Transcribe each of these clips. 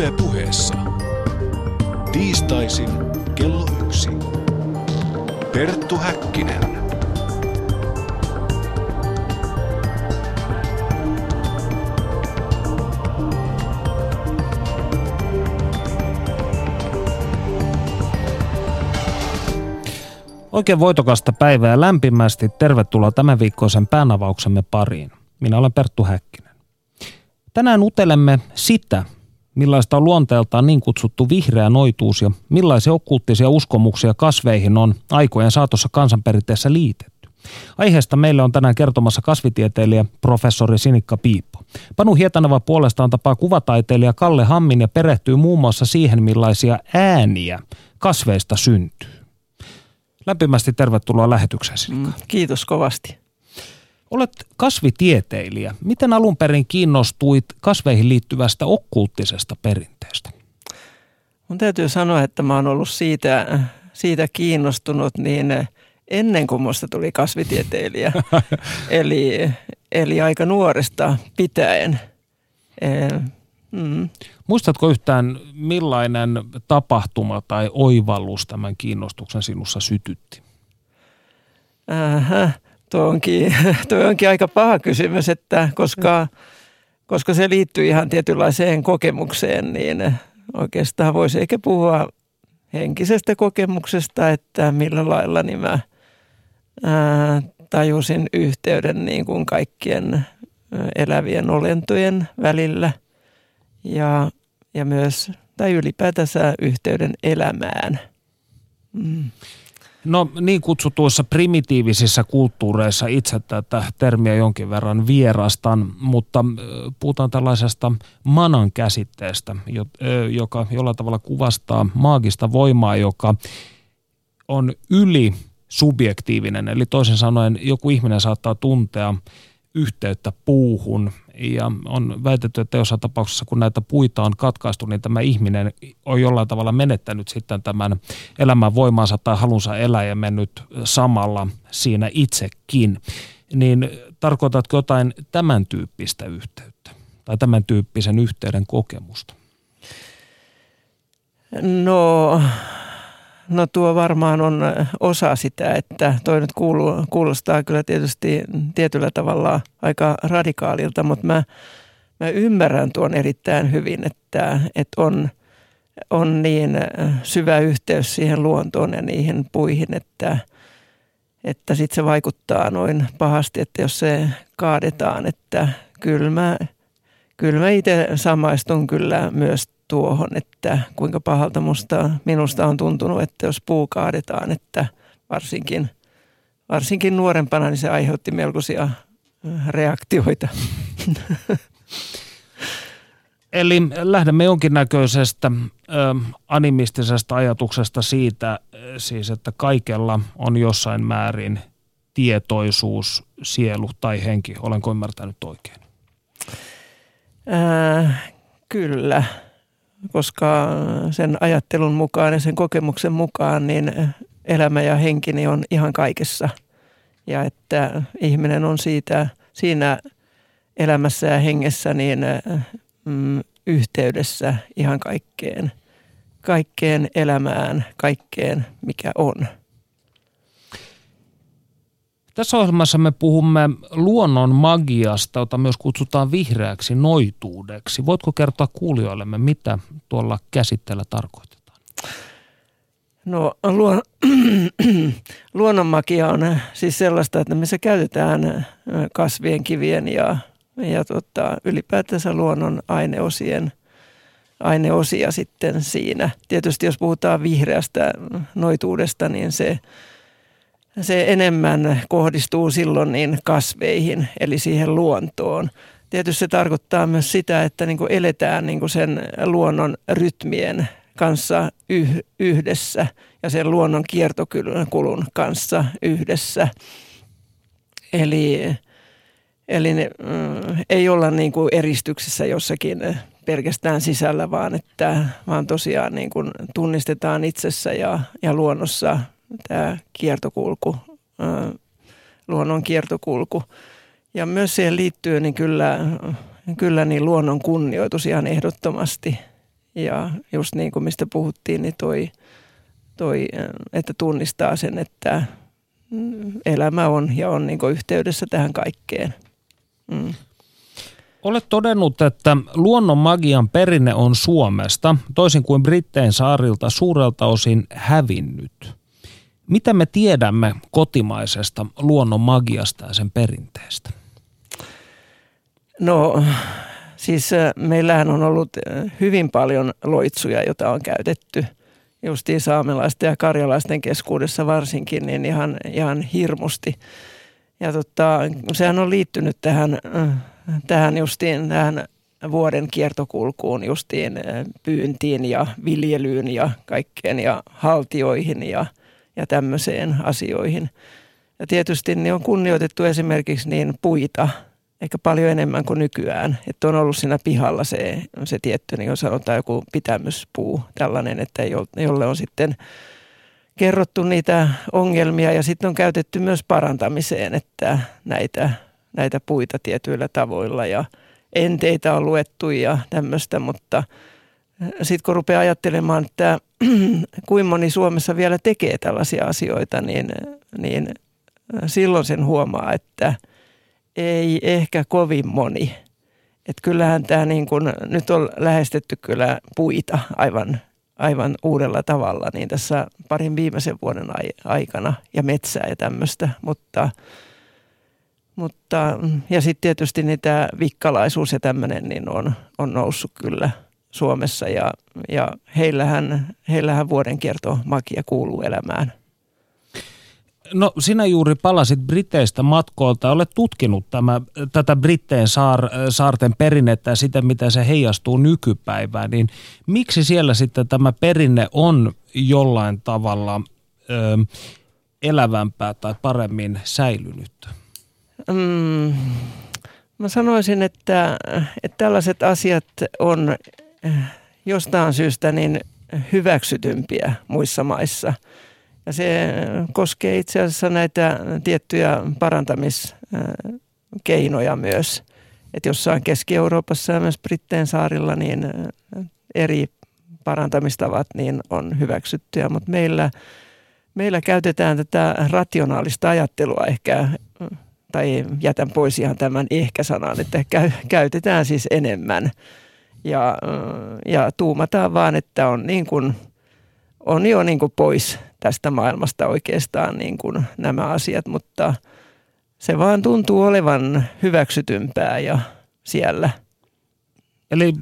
Yle puheessa. Tiistaisin kello yksi. Perttu Häkkinen. Oikein voitokasta päivää lämpimästi tervetuloa tämän viikkoisen päänavauksemme pariin. Minä olen Perttu Häkkinen. Tänään utelemme sitä, millaista on luonteeltaan niin kutsuttu vihreä noituus ja millaisia okkulttisia uskomuksia kasveihin on aikojen saatossa kansanperinteessä liitetty. Aiheesta meille on tänään kertomassa kasvitieteilijä professori Sinikka Piippo. Panu Hietaneva puolestaan tapaa kuvataiteilija Kalle Hammin ja perehtyy muun muassa siihen, millaisia ääniä kasveista syntyy. Lämpimästi tervetuloa lähetykseen, Sinikka. Mm, kiitos kovasti. Olet kasvitieteilijä. Miten alun perin kiinnostuit kasveihin liittyvästä okkulttisesta perinteestä? Mun täytyy sanoa, että mä oon ollut siitä, siitä kiinnostunut niin ennen kuin musta tuli kasvitieteilijä. eli, eli aika nuoresta pitäen. Mm. Muistatko yhtään, millainen tapahtuma tai oivallus tämän kiinnostuksen sinussa sytytti? Äh, tuo, onkin, tuo onkin aika paha kysymys, että koska, koska se liittyy ihan tietynlaiseen kokemukseen, niin oikeastaan voisi ehkä puhua henkisestä kokemuksesta, että millä lailla niin mä ää, tajusin yhteyden niin kuin kaikkien elävien olentojen välillä ja, ja myös, tai ylipäätänsä yhteyden elämään. Mm. No niin kutsutuissa primitiivisissä kulttuureissa itse tätä termiä jonkin verran vierastan, mutta puhutaan tällaisesta manan käsitteestä, joka jollain tavalla kuvastaa maagista voimaa, joka on yli subjektiivinen. Eli toisin sanoen joku ihminen saattaa tuntea yhteyttä puuhun ja on väitetty, että jossain tapauksessa kun näitä puita on katkaistu, niin tämä ihminen on jollain tavalla menettänyt sitten tämän elämän voimansa tai halunsa elää ja mennyt samalla siinä itsekin. Niin tarkoitatko jotain tämän tyyppistä yhteyttä tai tämän tyyppisen yhteyden kokemusta? No No tuo varmaan on osa sitä, että toi nyt kuuluu, kuulostaa kyllä tietysti tietyllä tavalla aika radikaalilta, mutta mä, mä ymmärrän tuon erittäin hyvin, että, että on, on niin syvä yhteys siihen luontoon ja niihin puihin, että, että sitten se vaikuttaa noin pahasti, että jos se kaadetaan, että kyllä mä, kyllä mä itse samaistun kyllä myös tuohon, että kuinka pahalta musta, minusta on tuntunut, että jos puu kaadetaan, että varsinkin, varsinkin nuorempana niin se aiheutti melkoisia äh, reaktioita. Eli lähdemme jonkinnäköisestä ö, animistisesta ajatuksesta siitä, siis että kaikella on jossain määrin tietoisuus, sielu tai henki. Olenko ymmärtänyt oikein? Äh, kyllä koska sen ajattelun mukaan ja sen kokemuksen mukaan niin elämä ja henkini on ihan kaikessa. Ja että ihminen on siitä, siinä elämässä ja hengessä niin mm, yhteydessä ihan kaikkeen, kaikkeen elämään, kaikkeen mikä on. Tässä ohjelmassa me puhumme luonnon magiasta, jota myös kutsutaan vihreäksi noituudeksi. Voitko kertoa kuulijoillemme, mitä tuolla käsitteellä tarkoitetaan? No luon, luonnonmagia on siis sellaista, että missä käytetään kasvien, kivien ja, ja tota, ylipäätänsä luonnon aineosien aineosia sitten siinä. Tietysti jos puhutaan vihreästä noituudesta, niin se – se enemmän kohdistuu silloin niin kasveihin, eli siihen luontoon. Tietysti se tarkoittaa myös sitä, että niin kuin eletään niin kuin sen luonnon rytmien kanssa yh- yhdessä ja sen luonnon kiertokulun kanssa yhdessä. Eli, eli ne, mm, ei olla niin kuin eristyksissä jossakin pelkästään sisällä, vaan että vaan tosiaan niin kuin tunnistetaan itsessä ja, ja luonnossa tämä kiertokulku, luonnon kiertokulku. Ja myös siihen liittyy niin kyllä, kyllä niin luonnon kunnioitus ihan ehdottomasti. ja just niin kuin mistä puhuttiin, niin toi, toi että tunnistaa sen, että elämä on ja on niin yhteydessä tähän kaikkeen. Mm. Olet todennut, että luonnon magian perinne on Suomesta, toisin kuin Britteen saarilta suurelta osin hävinnyt. Mitä me tiedämme kotimaisesta luonnon magiasta ja sen perinteestä? No siis äh, meillähän on ollut äh, hyvin paljon loitsuja, joita on käytetty justiin saamelaisten ja karjalaisten keskuudessa varsinkin, niin ihan, ihan hirmusti. Ja tota, sehän on liittynyt tähän, äh, tähän justiin tähän vuoden kiertokulkuun justiin pyyntiin ja viljelyyn ja kaikkeen ja haltioihin ja, ja tämmöiseen asioihin. Ja tietysti niin on kunnioitettu esimerkiksi niin puita – ehkä paljon enemmän kuin nykyään. Että on ollut siinä pihalla se, se tietty, niin sanotaan joku pitämyspuu, tällainen, että jolle on sitten kerrottu niitä ongelmia ja sitten on käytetty myös parantamiseen, että näitä, näitä puita tietyillä tavoilla ja enteitä on luettu ja tämmöistä, mutta sitten kun rupeaa ajattelemaan, että kuinka moni Suomessa vielä tekee tällaisia asioita, niin, niin silloin sen huomaa, että – ei ehkä kovin moni. Että kyllähän tämä niin kuin, nyt on lähestetty kyllä puita aivan, aivan uudella tavalla niin tässä parin viimeisen vuoden aikana ja metsää ja tämmöistä, mutta, mutta ja sitten tietysti niitä vikkalaisuus ja tämmöinen niin on, on noussut kyllä Suomessa ja, ja heillähän, heillähän vuodenkierto makia kuuluu elämään. No sinä juuri palasit Briteistä matkoilta. Olet tutkinut tämä, tätä Britteen saar, saarten perinnettä ja sitä, mitä se heijastuu nykypäivään. Niin miksi siellä sitten tämä perinne on jollain tavalla ö, elävämpää tai paremmin säilynyt? Mm, mä sanoisin, että, että tällaiset asiat on jostain syystä niin hyväksytympiä muissa maissa – ja se koskee itse asiassa näitä tiettyjä parantamiskeinoja myös. Että jossain Keski-Euroopassa ja myös Britteen saarilla niin eri parantamistavat niin on hyväksyttyjä, mutta meillä, meillä käytetään tätä rationaalista ajattelua ehkä, tai jätän pois ihan tämän ehkä-sanan, että käytetään siis enemmän. Ja, ja tuumataan vaan, että on, niin kuin, on jo niin kuin pois – tästä maailmasta oikeastaan niin kuin nämä asiat, mutta se vaan tuntuu olevan hyväksytympää ja siellä. Eli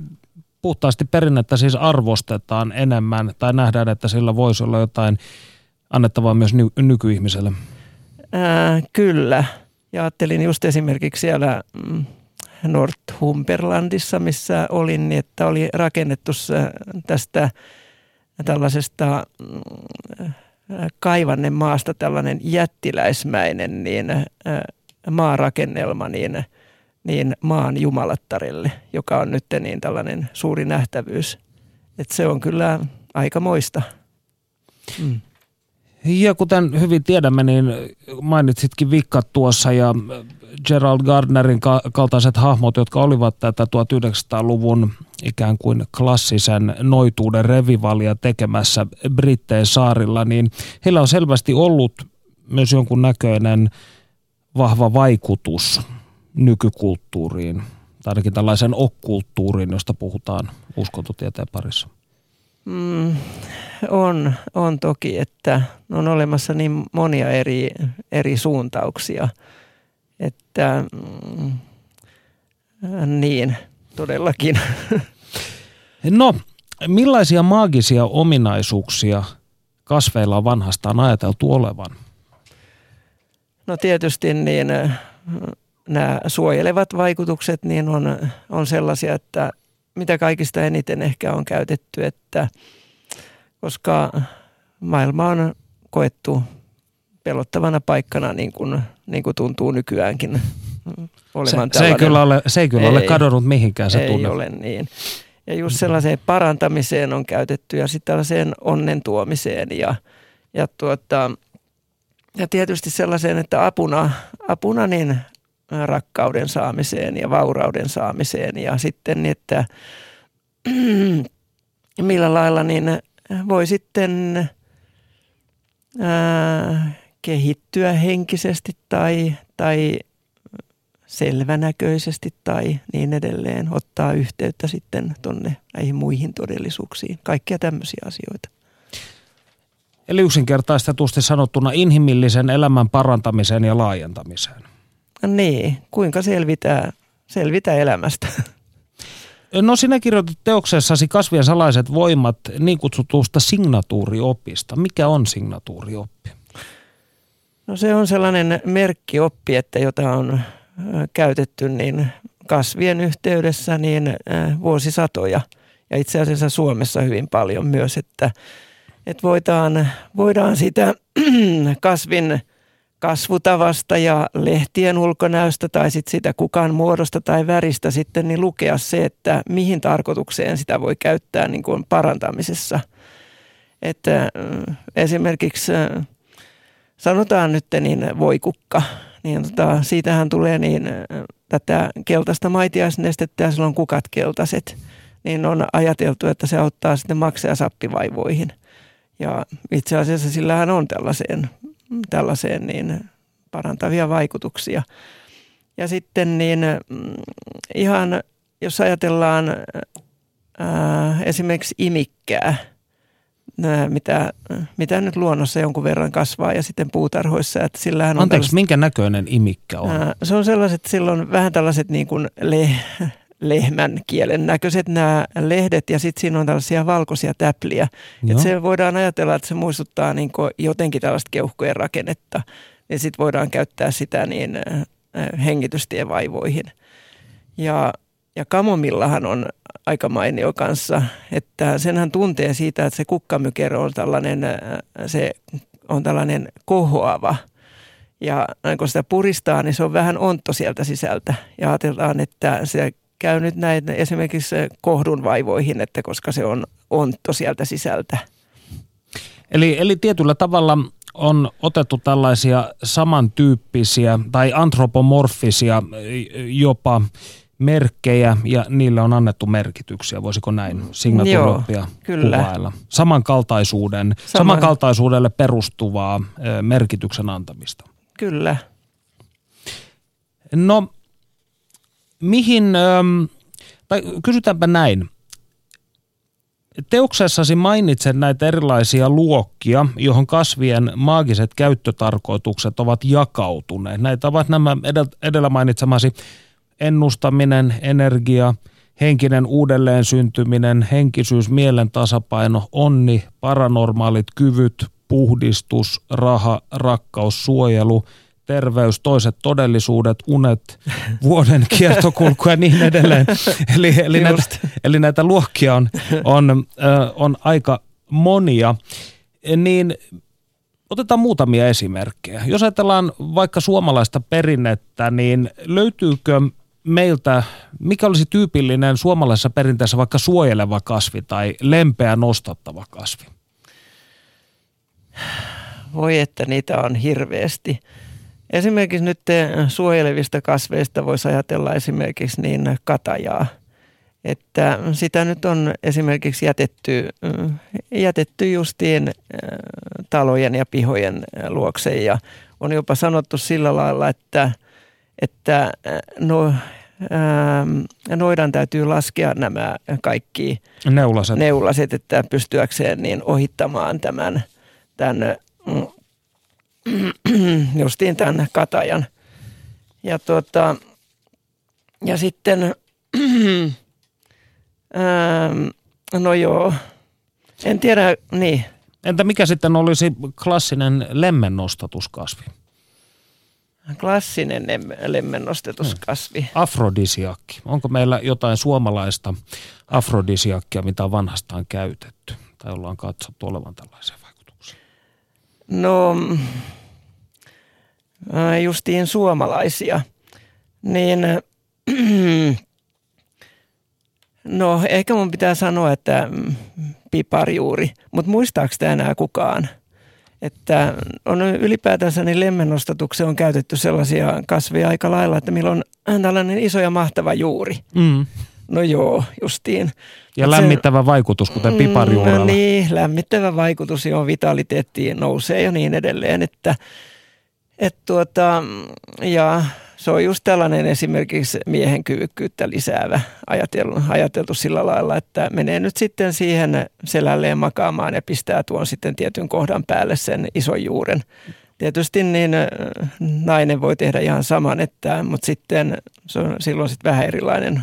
puhtaasti perinnettä siis arvostetaan enemmän tai nähdään, että sillä voisi olla jotain annettavaa myös ny- nykyihmiselle? Ää, kyllä. Ja ajattelin just esimerkiksi siellä mm, Northumberlandissa, missä olin, niin että oli rakennettu tästä tällaisesta mm, kaivanne maasta tällainen jättiläismäinen niin, maarakennelma niin, niin maan jumalattarille, joka on nyt niin tällainen suuri nähtävyys. Et se on kyllä aika moista. Mm. Ja kuten hyvin tiedämme, niin mainitsitkin vikkat tuossa ja Gerald Gardnerin kaltaiset hahmot, jotka olivat tätä 1900-luvun ikään kuin klassisen noituuden revivalia tekemässä Britteen saarilla, niin heillä on selvästi ollut myös jonkun näköinen vahva vaikutus nykykulttuuriin, tai ainakin tällaisen okkulttuuriin, josta puhutaan uskontotieteen parissa. Mm, on, on toki, että on olemassa niin monia eri, eri suuntauksia, että mm, niin, todellakin. No, millaisia maagisia ominaisuuksia kasveilla on vanhastaan ajateltu olevan? No tietysti niin nämä suojelevat vaikutukset niin on, on sellaisia, että mitä kaikista eniten ehkä on käytetty, että koska maailma on koettu pelottavana paikkana niin kuin, niin kuin tuntuu nykyäänkin olevan se, se ei kyllä ole, se ei kyllä ei, ole kadonnut mihinkään se ei tunne. ole niin. Ja just sellaiseen parantamiseen on käytetty ja sitten tällaiseen onnen tuomiseen ja, ja, tuota, ja tietysti sellaiseen, että apuna, apuna niin rakkauden saamiseen ja vaurauden saamiseen ja sitten, niin että millä lailla niin voi sitten ää, kehittyä henkisesti tai, tai selvänäköisesti tai niin edelleen, ottaa yhteyttä sitten tuonne näihin muihin todellisuuksiin. Kaikkia tämmöisiä asioita. Eli yksinkertaistetusti sanottuna inhimillisen elämän parantamiseen ja laajentamiseen. Niin, kuinka selvitä, selvitä elämästä. No sinä kirjoitit teoksessasi kasvien salaiset voimat niin kutsutusta signatuuriopista. Mikä on signatuurioppi? No se on sellainen merkkioppi, että jota on käytetty niin kasvien yhteydessä niin vuosisatoja ja itse asiassa Suomessa hyvin paljon myös, että, että voidaan, voidaan sitä kasvin kasvutavasta ja lehtien ulkonäöstä tai sit sitä kukaan muodosta tai väristä sitten niin lukea se, että mihin tarkoitukseen sitä voi käyttää niin kuin parantamisessa. Että esimerkiksi sanotaan nyt niin voikukka, niin tota, siitähän tulee niin tätä keltaista maitiaisnestettä ja silloin kukat keltaiset, niin on ajateltu, että se auttaa sitten maksajasappivaivoihin. Ja itse asiassa sillähän on tällaiseen, tällaiseen niin parantavia vaikutuksia. Ja sitten niin mm, ihan, jos ajatellaan ää, esimerkiksi imikkää – mitä, mitä nyt luonnossa jonkun verran kasvaa ja sitten puutarhoissa. Että sillähän on Anteeksi, minkä näköinen imikkä on? Se on sellaiset, silloin vähän tällaiset niin kuin le, lehmän kielen näköiset nämä lehdet ja sitten siinä on tällaisia valkoisia täpliä. Että se voidaan ajatella, että se muistuttaa niin kuin jotenkin tällaista keuhkojen rakennetta. Ja sitten voidaan käyttää sitä niin hengitystien Ja ja kamomillahan on aika mainio kanssa, että senhän tuntee siitä, että se kukkamykero on tällainen, äh, se on tällainen kohoava. Ja kun sitä puristaa, niin se on vähän ontto sieltä sisältä. Ja ajatellaan, että se käy nyt näin esimerkiksi kohdun vaivoihin, että koska se on ontto sieltä sisältä. Eli, eli tietyllä tavalla on otettu tällaisia samantyyppisiä tai antropomorfisia jopa merkkejä ja niille on annettu merkityksiä, voisiko näin signatuuroppia kuvailla? Samankaltaisuuden, Saman... samankaltaisuudelle perustuvaa merkityksen antamista. Kyllä. No, mihin, tai kysytäänpä näin. Teoksessasi mainitset näitä erilaisia luokkia, johon kasvien maagiset käyttötarkoitukset ovat jakautuneet. Näitä ovat nämä edellä mainitsemasi ennustaminen, energia, henkinen uudelleen syntyminen, henkisyys, mielen tasapaino, onni, paranormaalit kyvyt, puhdistus, raha, rakkaus, suojelu, terveys, toiset todellisuudet, unet, vuoden kiertokulku ja niin edelleen. Eli, eli, näitä, eli näitä luokkia on, on, äh, on aika monia. Niin Otetaan muutamia esimerkkejä. Jos ajatellaan vaikka suomalaista perinnettä, niin löytyykö meiltä, mikä olisi tyypillinen suomalaisessa perinteessä vaikka suojeleva kasvi tai lempeä nostattava kasvi? Voi että niitä on hirveästi. Esimerkiksi nyt suojelevista kasveista voisi ajatella esimerkiksi niin katajaa. Että sitä nyt on esimerkiksi jätetty, jätetty justiin talojen ja pihojen luokse ja on jopa sanottu sillä lailla, että, että no, Ähm, noidan täytyy laskea nämä kaikki neulaset, neulaset että pystyäkseen niin ohittamaan tämän, tämän mm, justiin tämän katajan. Ja, tuota, ja sitten, no joo, en tiedä, niin. Entä mikä sitten olisi klassinen lemmennostatuskasvi? Klassinen lemmennostetuskasvi. Hmm. Afrodisiakki. Onko meillä jotain suomalaista afrodisiakkia, mitä on vanhastaan käytetty? Tai ollaan katsottu olevan tällaisia vaikutuksia? No, justiin suomalaisia. Niin, no ehkä mun pitää sanoa, että mm, piparjuuri. Mutta muistaako tämä enää kukaan? Että on ylipäätänsä niin lemmennostatukseen on käytetty sellaisia kasveja aika lailla, että milloin on tällainen iso ja mahtava juuri. Mm. No joo, justiin. Ja Mut lämmittävä vaikutus, kuten piparjuurella. Mm, niin, lämmittävä vaikutus jo vitaliteettiin nousee ja niin edelleen. Että, et tuota, ja se on just tällainen esimerkiksi miehen kyvykkyyttä lisäävä ajateltu, ajateltu sillä lailla, että menee nyt sitten siihen selälleen makaamaan ja pistää tuon sitten tietyn kohdan päälle sen ison juuren. Tietysti niin nainen voi tehdä ihan saman, että, mutta sitten se on silloin sitten vähän erilainen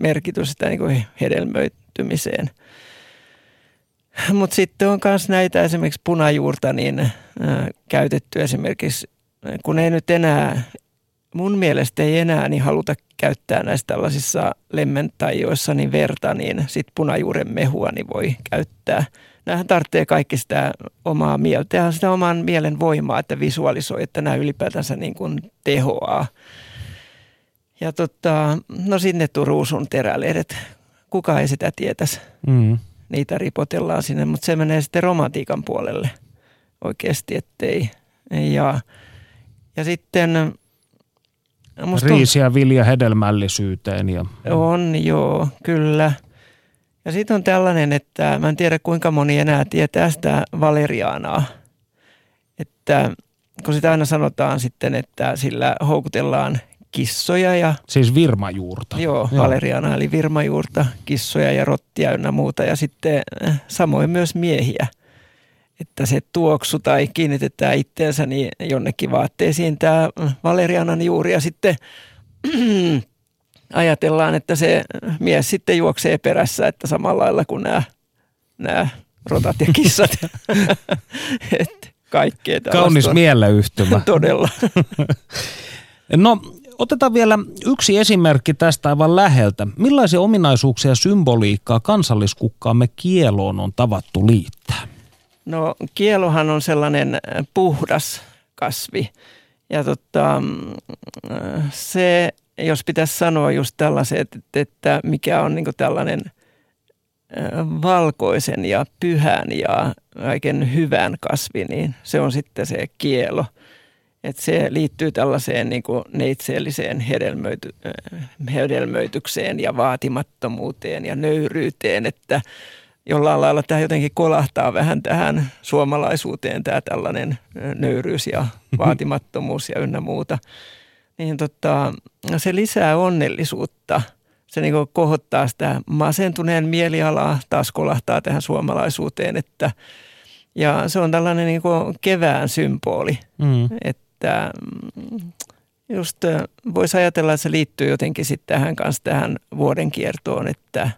merkitys sitä niin kuin hedelmöitymiseen. Mutta sitten on myös näitä esimerkiksi punajuurta niin äh, käytetty esimerkiksi, kun ei nyt enää, mun mielestä ei enää niin haluta käyttää näissä tällaisissa lemmentajioissa niin verta, niin sitten punajuuren mehua niin voi käyttää. Nämähän tarvitsee kaikki sitä omaa mieltä ja sitä oman mielen voimaa, että visualisoi, että nämä ylipäätänsä niin kuin tehoaa. Ja tota, no sinne tuu ruusun terälehdet. Kuka ei sitä tietäisi Mm. niitä ripotellaan sinne, mutta se menee sitten romantiikan puolelle oikeasti, ettei. Ja, ja sitten musta Riisi ja vilja hedelmällisyyteen. Ja, on, on, joo, kyllä. Ja sitten on tällainen, että mä en tiedä kuinka moni enää tietää sitä valeriaanaa, että kun sitä aina sanotaan sitten, että sillä houkutellaan kissoja ja siis virmajuurta. Joo, valeriana eli virmajuurta, kissoja ja rottia ynnä muuta ja sitten äh, samoin myös miehiä. Että se tuoksu tai kiinnitetään itteensä niin jonnekin vaatteisiin tämä valerianan juuri ja sitten ajatellaan, että se mies sitten juoksee perässä, että samalla lailla kuin nämä, nämä rotat ja kissat. että kaikkea Kaunis on. mieleyhtymä. Todella. No, otetaan vielä yksi esimerkki tästä aivan läheltä. Millaisia ominaisuuksia ja symboliikkaa kansalliskukkaamme kieloon on tavattu liittää? No kielohan on sellainen äh, puhdas kasvi ja tota, mm, se, jos pitäisi sanoa just tällaiset, että, että mikä on niin tällainen äh, valkoisen ja pyhän ja kaiken hyvän kasvi, niin se on sitten se kielo. Et se liittyy tällaiseen niin kuin neitseelliseen hedelmöity, äh, hedelmöitykseen ja vaatimattomuuteen ja nöyryyteen, että jollain lailla tämä jotenkin kolahtaa vähän tähän suomalaisuuteen, tämä tällainen nöyryys ja vaatimattomuus ja ynnä muuta. Niin tota, se lisää onnellisuutta. Se niin kohottaa sitä masentuneen mielialaa, taas kolahtaa tähän suomalaisuuteen, että ja se on tällainen niin kevään symboli, Mm. että mm, just voisi ajatella, että se liittyy jotenkin sitten tähän kanssa tähän vuoden kiertoon, että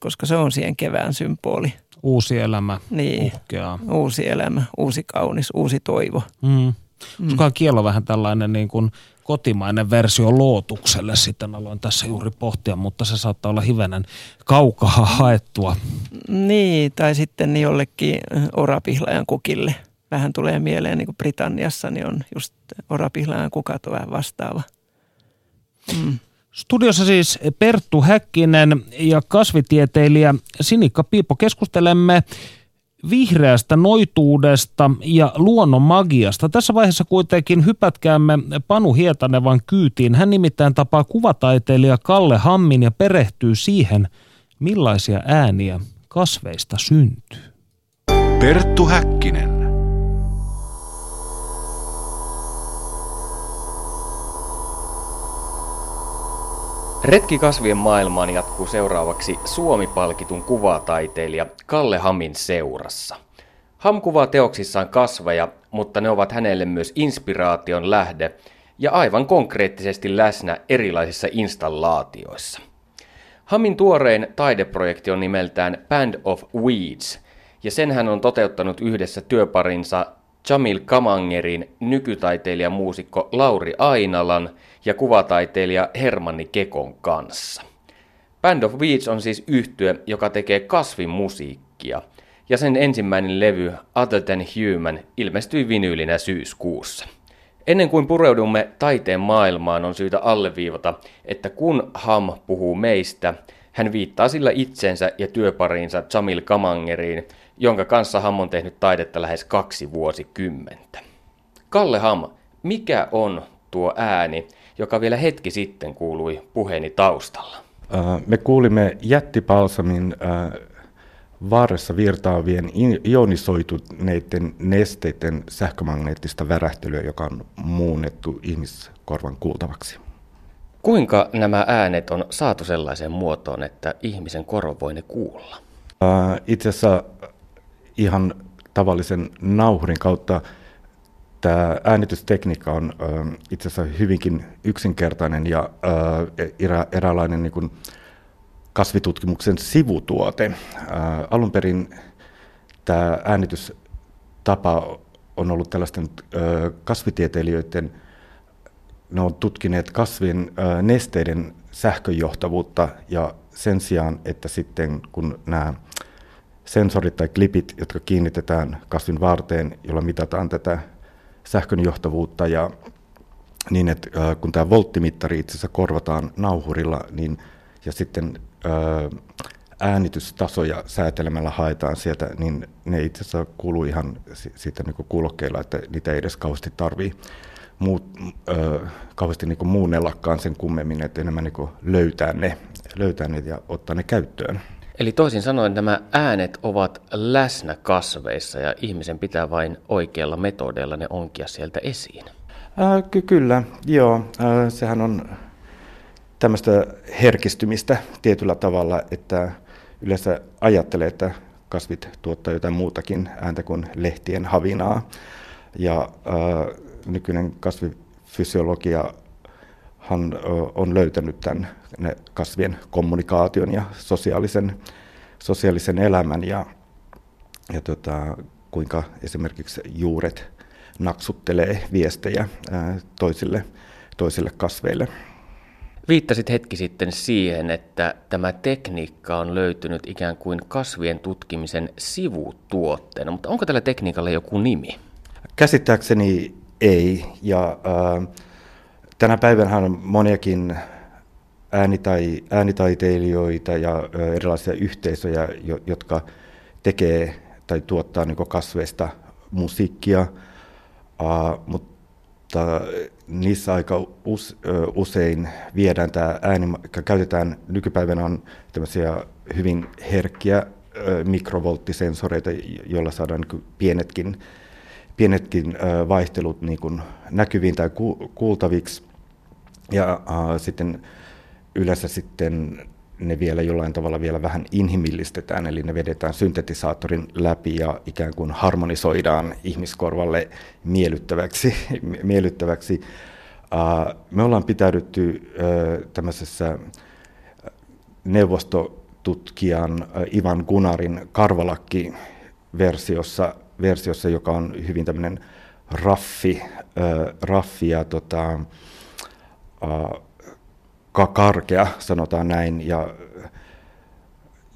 koska se on siihen kevään symboli. Uusi elämä Niin, uhkeaa. uusi elämä, uusi kaunis, uusi toivo. Mm. Mm. kielo vähän tällainen niin kuin kotimainen versio lootukselle sitten aloin tässä juuri pohtia, mutta se saattaa olla hivenen kaukaa haettua. Niin, tai sitten niin jollekin orapihlajan kukille. Vähän tulee mieleen, niin kuin Britanniassa, niin on just orapihlajan kukat on vähän vastaava. Mm. Studiossa siis Perttu Häkkinen ja kasvitieteilijä Sinikka Piipo. Keskustelemme vihreästä noituudesta ja luonnon magiasta. Tässä vaiheessa kuitenkin hypätkäämme Panu Hietanevan kyytiin. Hän nimittäin tapaa kuvataiteilija Kalle Hammin ja perehtyy siihen, millaisia ääniä kasveista syntyy. Perttu Häkkinen. Retki kasvien maailmaan jatkuu seuraavaksi Suomi-palkitun kuvataiteilija Kalle Hamin seurassa. Ham kuvaa teoksissaan kasveja, mutta ne ovat hänelle myös inspiraation lähde ja aivan konkreettisesti läsnä erilaisissa installaatioissa. Hamin tuorein taideprojekti on nimeltään Band of Weeds, ja sen hän on toteuttanut yhdessä työparinsa Jamil Kamangerin nykytaiteilijamuusikko Lauri Ainalan ja kuvataiteilija Hermanni Kekon kanssa. Band of Weeds on siis yhtye, joka tekee kasvimusiikkia, ja sen ensimmäinen levy Other Than Human ilmestyi vinyylinä syyskuussa. Ennen kuin pureudumme taiteen maailmaan, on syytä alleviivata, että kun Ham puhuu meistä, hän viittaa sillä itseensä ja työpariinsa Jamil Kamangeriin, jonka kanssa Ham on tehnyt taidetta lähes kaksi vuosikymmentä. Kalle Ham, mikä on tuo ääni, joka vielä hetki sitten kuului puheeni taustalla? Me kuulimme jättipalsamin vaarassa virtaavien ionisoituneiden nesteiden sähkömagneettista värähtelyä, joka on muunnettu ihmiskorvan kuultavaksi. Kuinka nämä äänet on saatu sellaiseen muotoon, että ihmisen korva voi ne kuulla? Itse asiassa ihan tavallisen nauhurin kautta tämä äänitystekniikka on itse asiassa hyvinkin yksinkertainen ja erä, eräänlainen niin kuin kasvitutkimuksen sivutuote. Alun perin tämä äänitystapa on ollut tällaisten kasvitieteilijöiden, ne on tutkineet kasvien nesteiden sähköjohtavuutta ja sen sijaan, että sitten kun nämä sensorit tai klipit, jotka kiinnitetään kasvin varteen, jolla mitataan tätä sähkön johtavuutta ja niin, että kun tämä volttimittari itse asiassa korvataan nauhurilla, niin, ja sitten äänitystasoja säätelemällä haetaan sieltä, niin ne itse asiassa kuuluu ihan siitä niin kuulokkeilla, että niitä ei edes kauheasti tarvii muut, ö, kauheasti niin muunellakaan sen kummemmin, että enemmän niin löytää, ne, löytää ne ja ottaa ne käyttöön. Eli toisin sanoen nämä äänet ovat läsnä kasveissa ja ihmisen pitää vain oikealla metodeilla ne onkia sieltä esiin. Äh, ky- kyllä, joo. Äh, sehän on tämmöistä herkistymistä tietyllä tavalla, että yleensä ajattelee, että kasvit tuottaa jotain muutakin ääntä kuin lehtien havinaa. Ja äh, nykyinen kasvifysiologia hän on löytänyt tämän ne kasvien kommunikaation ja sosiaalisen, sosiaalisen elämän ja, ja tota, kuinka esimerkiksi juuret naksuttelee viestejä ää, toisille, toisille kasveille. Viittasit hetki sitten siihen, että tämä tekniikka on löytynyt ikään kuin kasvien tutkimisen sivutuotteena, mutta onko tällä tekniikalla joku nimi? Käsittääkseni ei. Ja, ää, tänä päivänä on moniakin äänitai, äänitaiteilijoita ja erilaisia yhteisöjä, jotka tekee tai tuottaa niin kasveista musiikkia, mutta niissä aika usein viedään tämä ääni, käytetään nykypäivänä on tämmöisiä hyvin herkkiä mikrovolttisensoreita, joilla saadaan niin pienetkin, pienetkin vaihtelut niin näkyviin tai kuultaviksi. Ja sitten yleensä sitten ne vielä jollain tavalla vielä vähän inhimillistetään, eli ne vedetään syntetisaattorin läpi ja ikään kuin harmonisoidaan ihmiskorvalle miellyttäväksi. miellyttäväksi. Me ollaan pitäydytty tämmöisessä neuvostotutkijan Ivan Gunarin karvalakki-versiossa, versiossa, joka on hyvin tämmöinen raffi, raffi ja tota, karkea, sanotaan näin, ja,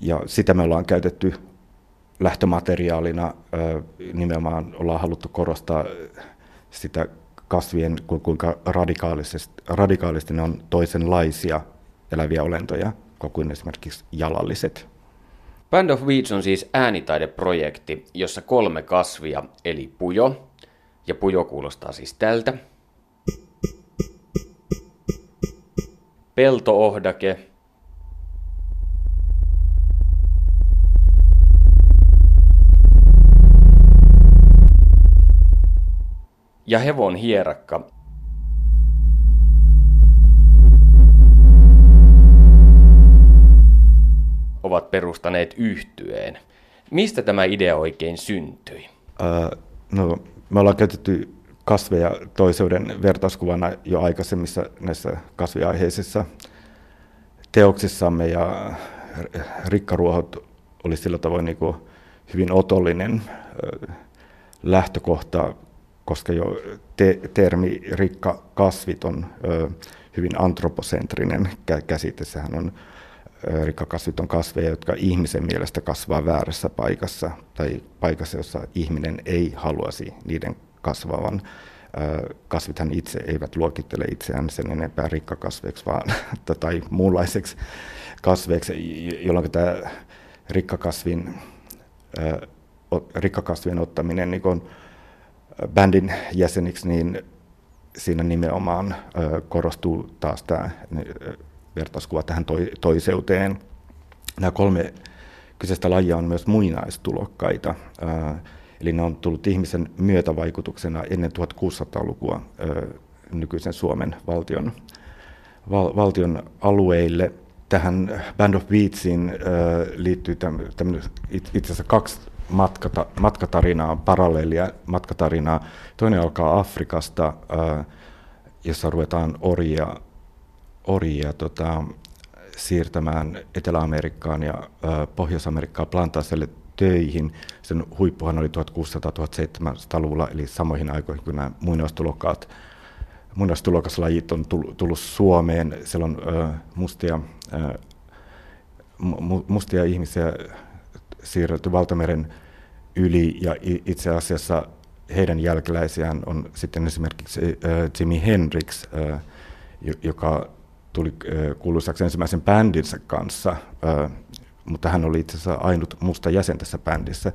ja sitä me ollaan käytetty lähtömateriaalina. Nimenomaan ollaan haluttu korostaa sitä kasvien, kuinka radikaalisesti, radikaalisti ne on toisenlaisia eläviä olentoja kuin esimerkiksi jalalliset. Band of Weeds on siis äänitaideprojekti, jossa kolme kasvia, eli pujo, ja pujo kuulostaa siis tältä, peltoohdake, ja hevon hierakka. ovat perustaneet yhtyeen. Mistä tämä idea oikein syntyi? Uh, no, me ollaan käytetty kasveja toiseuden vertauskuvana jo aikaisemmissa näissä kasviaiheisissa teoksissamme ja rikkaruohot oli sillä tavoin niin kuin hyvin otollinen lähtökohta, koska jo te- termi rikka kasvit on hyvin antroposentrinen käsite. Sehän on rikkakasvit on kasveja, jotka ihmisen mielestä kasvaa väärässä paikassa tai paikassa, jossa ihminen ei haluaisi niiden kasvavan. Kasvithan itse eivät luokittele itseään sen enempää rikkakasveiksi vaan, tai muunlaiseksi kasveiksi, jolloin tämä rikkakasvin, rikkakasvien ottaminen niin kun bändin jäseniksi, niin siinä nimenomaan korostuu taas tämä vertauskuva tähän toi, toiseuteen. Nämä kolme kyseistä lajia on myös muinaistulokkaita, eli ne on tullut ihmisen myötävaikutuksena ennen 1600-lukua nykyisen Suomen valtion, val, valtion alueille. Tähän Band of Beatsiin liittyy tämmöinen, itse asiassa kaksi matkata, matkatarinaa, paralleelia matkatarinaa. Toinen alkaa Afrikasta, jossa ruvetaan orjia, orjia tota, siirtämään Etelä-Amerikkaan ja Pohjois-Amerikkaan plantaaselle töihin. Sen huippuhan oli 1600-1700-luvulla, eli samoihin aikoihin kuin nämä muinaistulokkaat. Muinaistulokaslajit on tullut Suomeen. Siellä on mustia, mustia ihmisiä siirretty valtameren yli ja itse asiassa heidän jälkeläisiään on sitten esimerkiksi Jimi Hendrix, joka tuli kuuluisaksi ensimmäisen bändinsä kanssa, mutta hän oli itse asiassa ainut musta jäsen tässä bändissä.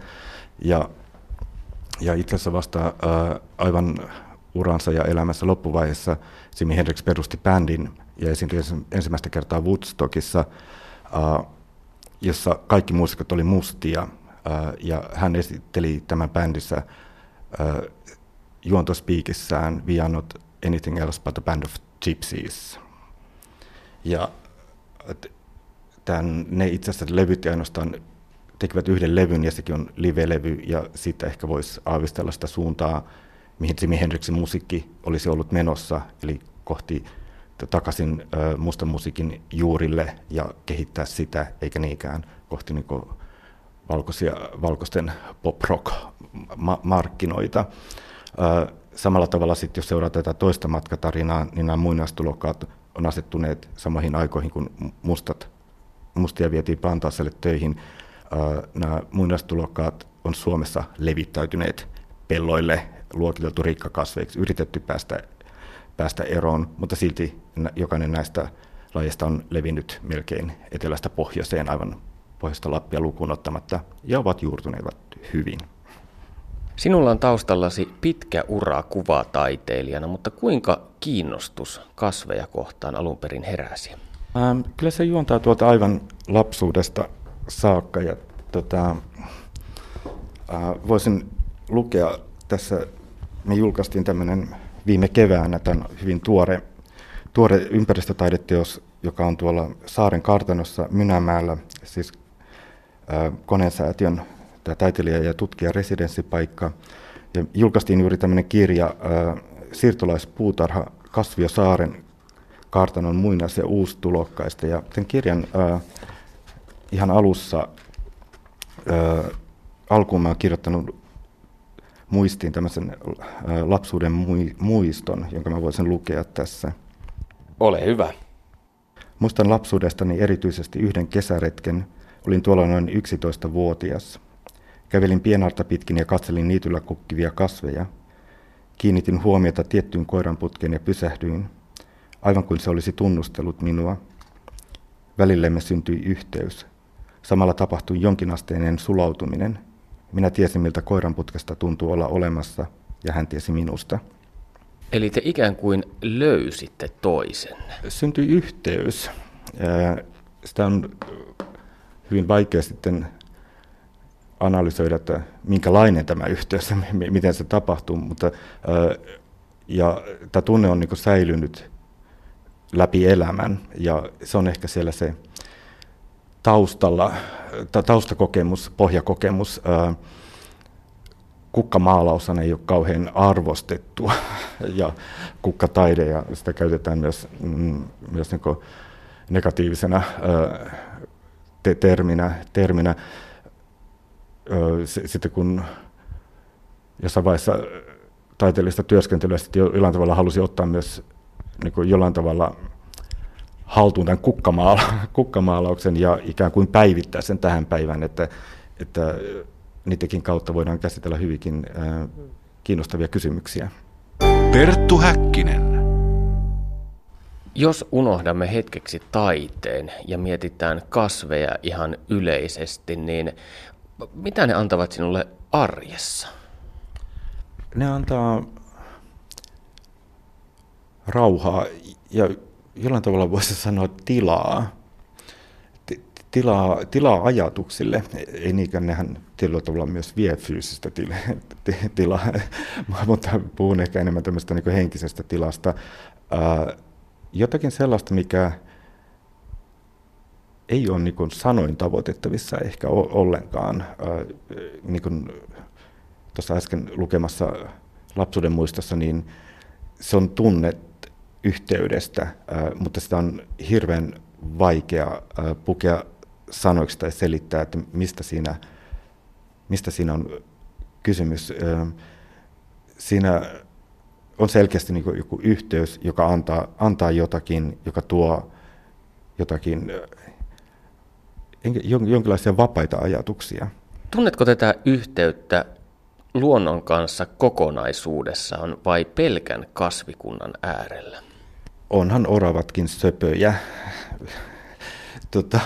Ja, ja itse asiassa vasta aivan uransa ja elämässä loppuvaiheessa Jimi Hendrix perusti bändin ja esiintyi ensimmäistä kertaa Woodstockissa, jossa kaikki muusikot oli mustia, ja hän esitteli tämän bändissä juontospiikissään We are not anything else but a band of gypsies. Ja tämän, ne itse asiassa levyt ainoastaan tekivät yhden levyn ja sekin on live-levy ja siitä ehkä voisi aavistella sitä suuntaa, mihin Jimi Hendrixin musiikki olisi ollut menossa, eli kohti takaisin mustan musiikin juurille ja kehittää sitä, eikä niinkään kohti niin valkoisia, valkoisten pop-rock-markkinoita. Samalla tavalla sitten, jos seuraa tätä toista matkatarinaa, niin nämä muinaistulokkaat on asettuneet samoihin aikoihin, kun mustat, mustia vietiin plantaaselle töihin. Nämä muinaistulokkaat on Suomessa levittäytyneet pelloille, luokiteltu rikkakasveiksi, yritetty päästä, päästä eroon, mutta silti jokainen näistä lajeista on levinnyt melkein etelästä pohjoiseen aivan pohjoista Lappia lukuun ottamatta ja ovat juurtuneet hyvin. Sinulla on taustallasi pitkä ura kuvataiteilijana, mutta kuinka kiinnostus kasveja kohtaan alun perin heräsi? Ähm, kyllä se juontaa tuolta aivan lapsuudesta saakka. Ja, tota, äh, voisin lukea tässä, me julkaistiin tämmöinen viime keväänä tämän hyvin tuore, tuore ympäristötaideteos, joka on tuolla Saaren kartanossa Mynämäellä, siis äh, Koneensäätiön tämä taiteilija- ja tutkija residenssipaikka. Ja julkaistiin juuri tämmöinen kirja äh, Siirtolaispuutarha Kasvio Saaren kartanon muinais- ja uustulokkaista. Ja sen kirjan äh, ihan alussa äh, alkuun mä olen kirjoittanut muistiin tämmöisen äh, lapsuuden muiston, jonka mä voisin lukea tässä. Ole hyvä. Muistan lapsuudestani erityisesti yhden kesäretken. Olin tuolla noin 11-vuotias. Kävelin pienarta pitkin ja katselin niityllä kukkivia kasveja. Kiinnitin huomiota tiettyyn koiranputkeen ja pysähdyin, aivan kuin se olisi tunnustellut minua. Välillemme syntyi yhteys. Samalla tapahtui jonkinasteinen sulautuminen. Minä tiesin, miltä koiranputkesta tuntuu olla olemassa, ja hän tiesi minusta. Eli te ikään kuin löysitte toisen. Syntyi yhteys. Sitä on hyvin vaikea sitten analysoida, että minkälainen tämä yhteys, miten se tapahtuu, mutta ja tämä tunne on niin säilynyt läpi elämän. Ja se on ehkä siellä se taustalla, taustakokemus, pohjakokemus. Kukkamaalaus ei ole kauhean arvostettu. Ja kukkataide ja sitä käytetään myös, mm, myös niin negatiivisena terminä, terminä. Sitten kun jossain vaiheessa taiteellista työskentelyä sitten jollain tavalla halusi ottaa myös niin kuin jollain tavalla haltuun tämän kukkamaala, kukkamaalauksen ja ikään kuin päivittää sen tähän päivään, että, että niidenkin kautta voidaan käsitellä hyvinkin äh, kiinnostavia kysymyksiä. Perttu Häkkinen. Jos unohdamme hetkeksi taiteen ja mietitään kasveja ihan yleisesti, niin mitä ne antavat sinulle arjessa? Ne antaa rauhaa ja jollain tavalla voisi sanoa tilaa, tilaa, tilaa ajatuksille. Ei niinkään nehän tietyllä tavalla myös vie fyysistä tila, tilaa, mutta puhun ehkä enemmän tämmöistä niin henkisestä tilasta. jotakin sellaista, mikä ei ole niin sanoin tavoitettavissa ehkä ollenkaan. niin kuin tuossa äsken lukemassa lapsuuden muistossa, niin se on tunne yhteydestä, mutta sitä on hirveän vaikea pukea sanoiksi tai selittää, että mistä siinä, mistä siinä on kysymys. Siinä on selkeästi niin joku yhteys, joka antaa, antaa jotakin, joka tuo jotakin, jonkinlaisia vapaita ajatuksia. Tunnetko tätä yhteyttä luonnon kanssa kokonaisuudessaan vai pelkän kasvikunnan äärellä? Onhan oravatkin söpöjä. tota,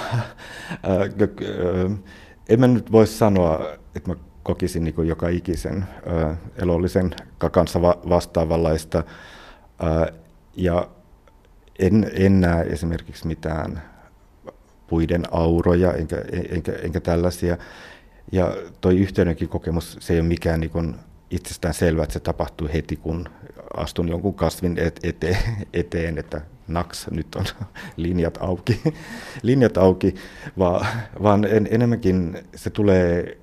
en mä nyt voi sanoa, että mä kokisin niin joka ikisen ää, elollisen kanssa va- vastaavanlaista. Ää, ja en, en näe esimerkiksi mitään puiden auroja enkä, enkä, enkä tällaisia. Ja toi yhteydenkin kokemus, se ei ole mikään niin itsestään selvä, että se tapahtuu heti, kun astun jonkun kasvin eteen, eteen että naks, nyt on linjat auki, linjat auki vaan, vaan en, enemmänkin se tulee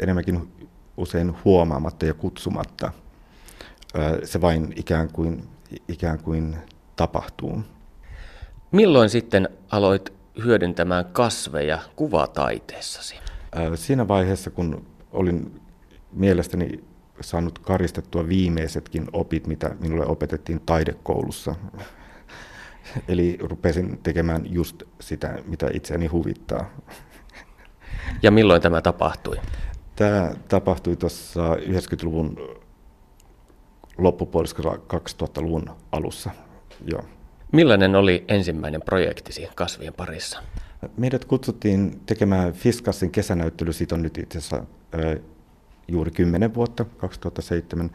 enemmänkin usein huomaamatta ja kutsumatta. Se vain ikään kuin, ikään kuin tapahtuu. Milloin sitten aloit hyödyntämään kasveja kuvataiteessasi? Siinä vaiheessa, kun olin mielestäni saanut karistettua viimeisetkin opit, mitä minulle opetettiin taidekoulussa. Eli rupesin tekemään just sitä, mitä itseäni huvittaa. Ja milloin tämä tapahtui? Tämä tapahtui tuossa 90-luvun loppupuoliskolla 2000-luvun alussa. Joo. Millainen oli ensimmäinen projektisi kasvien parissa? Meidät kutsuttiin tekemään Fiskassin kesänäyttely, siitä on nyt itse asiassa juuri 10 vuotta, 2007,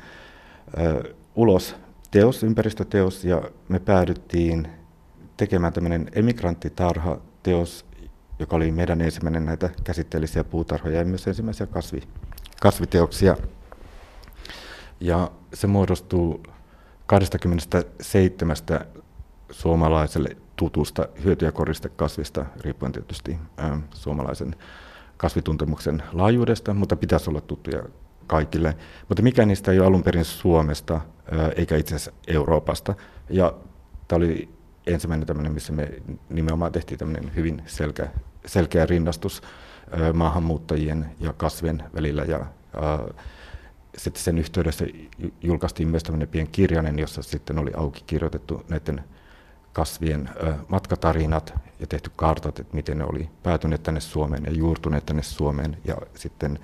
ulos teos, ympäristöteos, ja me päädyttiin tekemään tämmöinen emigranttitarha-teos, joka oli meidän ensimmäinen näitä käsitteellisiä puutarhoja ja myös ensimmäisiä kasvi, kasviteoksia. Ja se muodostuu 27 suomalaiselle tutusta hyöty- ja koristekasvista, riippuen tietysti ää, suomalaisen kasvituntemuksen laajuudesta, mutta pitäisi olla tuttuja kaikille. Mutta mikä niistä ei ole alun perin Suomesta, eikä itse asiassa Euroopasta. Ja tämä oli ensimmäinen tämmöinen, missä me nimenomaan tehtiin tämmöinen hyvin selkeä, selkeä rinnastus maahanmuuttajien ja kasvien välillä. Ja, sitten sen yhteydessä julkaistiin myös tämmöinen pieni kirjainen, jossa sitten oli auki kirjoitettu näiden kasvien matkatarinat ja tehty kartat, että miten ne oli päätyneet tänne Suomeen ja juurtuneet tänne Suomeen. Ja sitten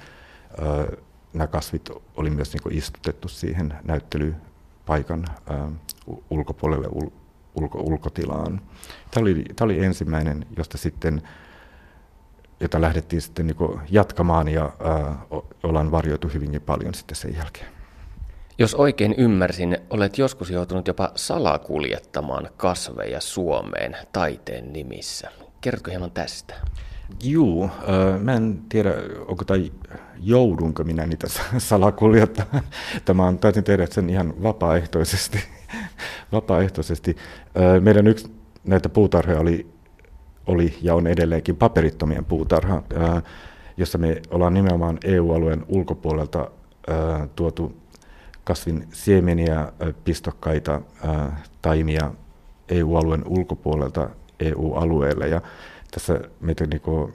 nämä kasvit oli myös niin istutettu siihen näyttelypaikan ulkopuolelle ulko, ulkotilaan. Tämä oli, tämä oli ensimmäinen, josta sitten jota lähdettiin sitten niin jatkamaan ja ää, ollaan varjoitu hyvinkin paljon sitten sen jälkeen. Jos oikein ymmärsin, olet joskus joutunut jopa salakuljettamaan kasveja Suomeen taiteen nimissä. Kerrotko hieman tästä? Juu, mä en tiedä, onko tai joudunko minä niitä salakuljettaa. Tämä on, taisin tehdä sen ihan vapaaehtoisesti. vapaaehtoisesti. Meidän yksi näitä puutarhoja oli, oli ja on edelleenkin paperittomien puutarha, jossa me ollaan nimenomaan EU-alueen ulkopuolelta tuotu kasvin siemeniä, pistokkaita, taimia EU-alueen ulkopuolelta EU-alueelle. Ja tässä meitä niin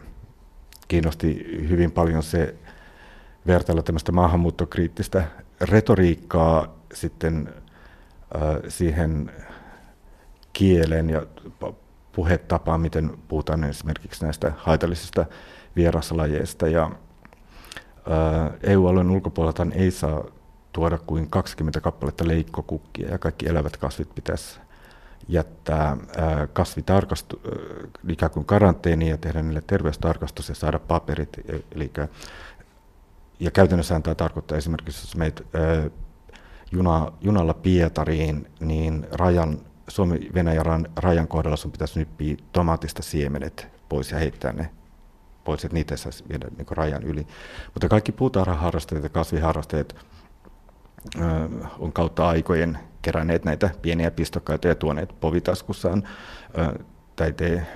kiinnosti hyvin paljon se vertailla tämmöistä maahanmuuttokriittistä retoriikkaa sitten siihen kielen ja puhetapaan, miten puhutaan esimerkiksi näistä haitallisista vieraslajeista. Ja EU-alueen ulkopuolelta ei saa tuoda kuin 20 kappaletta leikkokukkia ja kaikki elävät kasvit pitäisi jättää kasvitarkastu, ikään kuin karanteeniin ja tehdä niille terveystarkastus ja saada paperit. E, eli, ja käytännössä tämä tarkoittaa esimerkiksi, jos meitä juna, junalla Pietariin, niin rajan Suomi-Venäjän rajan kohdalla sun pitäisi nyppiä tomaatista siemenet pois ja heittää ne pois, että niitä ei saisi viedä niin rajan yli. Mutta kaikki puutarhaharrastajat ja kasviharrastajat on kautta aikojen keränneet näitä pieniä pistokkaita ja tuoneet povitaskussaan. Ei tee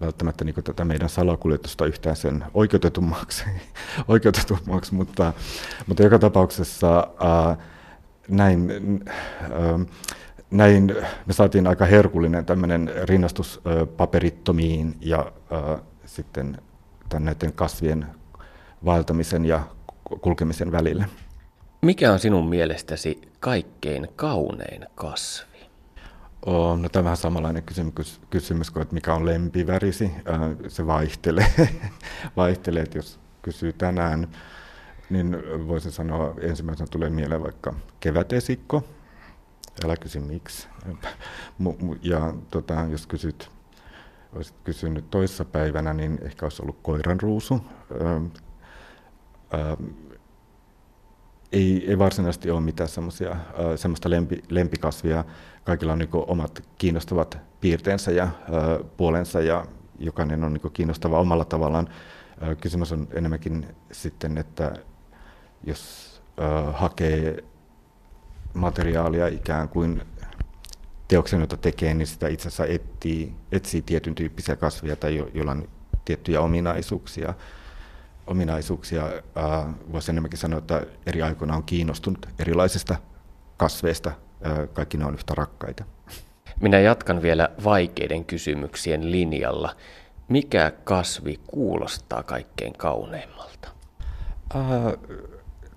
välttämättä niin tätä meidän salakuljetusta yhtään sen oikeutetummaksi, oikeutetummaksi mutta, mutta joka tapauksessa näin, näin me saatiin aika herkullinen tämmöinen rinnastus paperittomiin ja sitten näiden kasvien vaeltamisen ja kulkemisen välille. Mikä on sinun mielestäsi kaikkein kaunein kasvi? Oh, no tämä on samanlainen kysymys, kysymys kuin, että mikä on lempivärisi. Se vaihtelee. vaihtelee, että jos kysyy tänään, niin voisin sanoa, ensimmäisenä tulee mieleen vaikka kevätesikko. Älä kysy miksi. Ja tota, jos kysyt, olisit kysynyt toissapäivänä, niin ehkä olisi ollut koiranruusu ei, ei varsinaisesti ole mitään semmoisia, semmoista lempi, lempikasvia. Kaikilla on niin omat kiinnostavat piirteensä ja puolensa ja jokainen on niin kiinnostava omalla tavallaan. Kysymys on enemmänkin sitten, että jos hakee materiaalia ikään kuin teoksen, jota tekee, niin sitä itse asiassa etsii, etsii tietyn tyyppisiä kasvia tai jo, joilla on tiettyjä ominaisuuksia ominaisuuksia. Voisi enemmänkin sanoa, että eri aikoina on kiinnostunut erilaisista kasveista. Kaikki ne on yhtä rakkaita. Minä jatkan vielä vaikeiden kysymyksien linjalla. Mikä kasvi kuulostaa kaikkein kauneimmalta?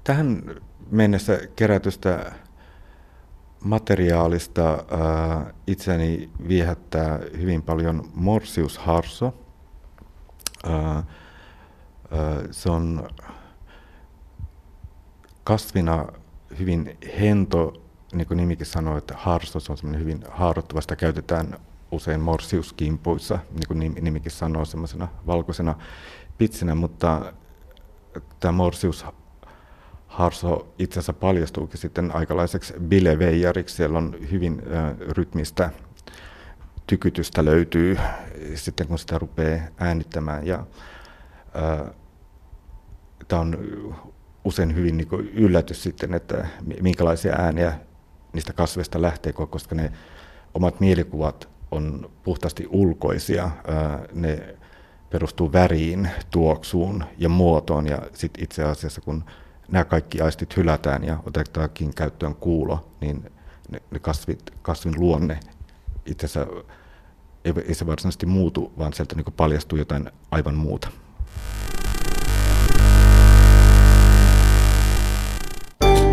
Tähän mennessä kerätystä materiaalista itseni viehättää hyvin paljon Morsius harso. Se on kasvina hyvin hento, niin kuin nimikin sanoo, että harso, se on semmoinen hyvin haarottava, sitä käytetään usein morsiuskimpuissa, niin kuin nimikin sanoo, semmoisena valkoisena pitsinä, mutta tämä morsius harso itse asiassa paljastuukin sitten aikalaiseksi bileveijariksi. Siellä on hyvin rytmistä tykytystä löytyy sitten, kun sitä rupeaa äänittämään. Ja tämä on usein hyvin niin yllätys sitten, että minkälaisia ääniä niistä kasveista lähtee, koska ne omat mielikuvat on puhtaasti ulkoisia. Ne perustuu väriin, tuoksuun ja muotoon ja sit itse asiassa kun nämä kaikki aistit hylätään ja otetaankin käyttöön kuulo, niin ne, ne kasvit, kasvin luonne itse asiassa ei, ei se varsinaisesti muutu, vaan sieltä niin paljastuu jotain aivan muuta.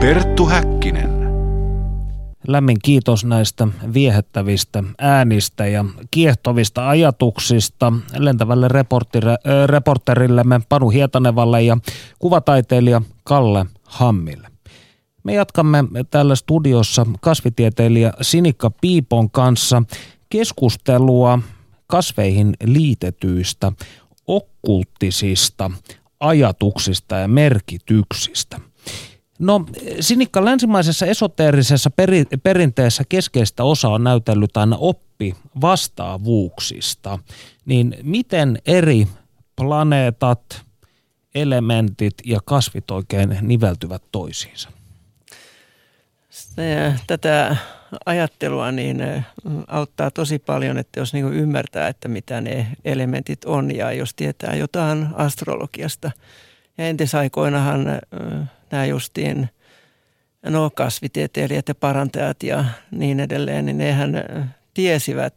Perttu Häkkinen. Lämmin kiitos näistä viehättävistä äänistä ja kiehtovista ajatuksista lentävälle reporterillemme Panu Hietanevalle ja kuvataiteilija Kalle Hammille. Me jatkamme täällä studiossa kasvitieteilijä Sinikka Piipon kanssa keskustelua kasveihin liitetyistä okkulttisista ajatuksista ja merkityksistä – No Sinikka, länsimaisessa esoteerisessa peri, perinteessä keskeistä osa on näytellyt aina oppi vastaavuuksista. Niin miten eri planeetat, elementit ja kasvit oikein niveltyvät toisiinsa? Tätä ajattelua niin auttaa tosi paljon, että jos niin ymmärtää, että mitä ne elementit on ja jos tietää jotain astrologiasta. Ja entisaikoinahan nämä justiin, no kasvitieteilijät ja parantajat ja niin edelleen, niin nehän tiesivät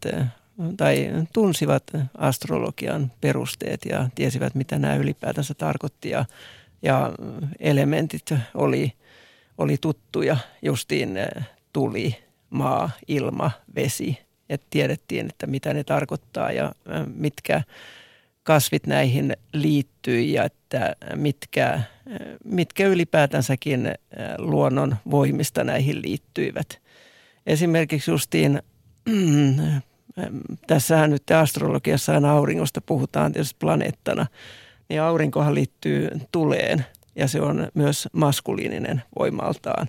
tai tunsivat astrologian perusteet ja tiesivät, mitä nämä ylipäätänsä tarkoitti ja, ja elementit oli, oli tuttuja, justiin tuli, maa, ilma, vesi, että tiedettiin, että mitä ne tarkoittaa ja mitkä kasvit näihin liittyy ja että mitkä, mitkä ylipäätänsäkin luonnon voimista näihin liittyivät. Esimerkiksi justiin tässähän nyt astrologiassa aina auringosta puhutaan tietysti planeettana, niin aurinkohan liittyy tuleen ja se on myös maskuliininen voimaltaan.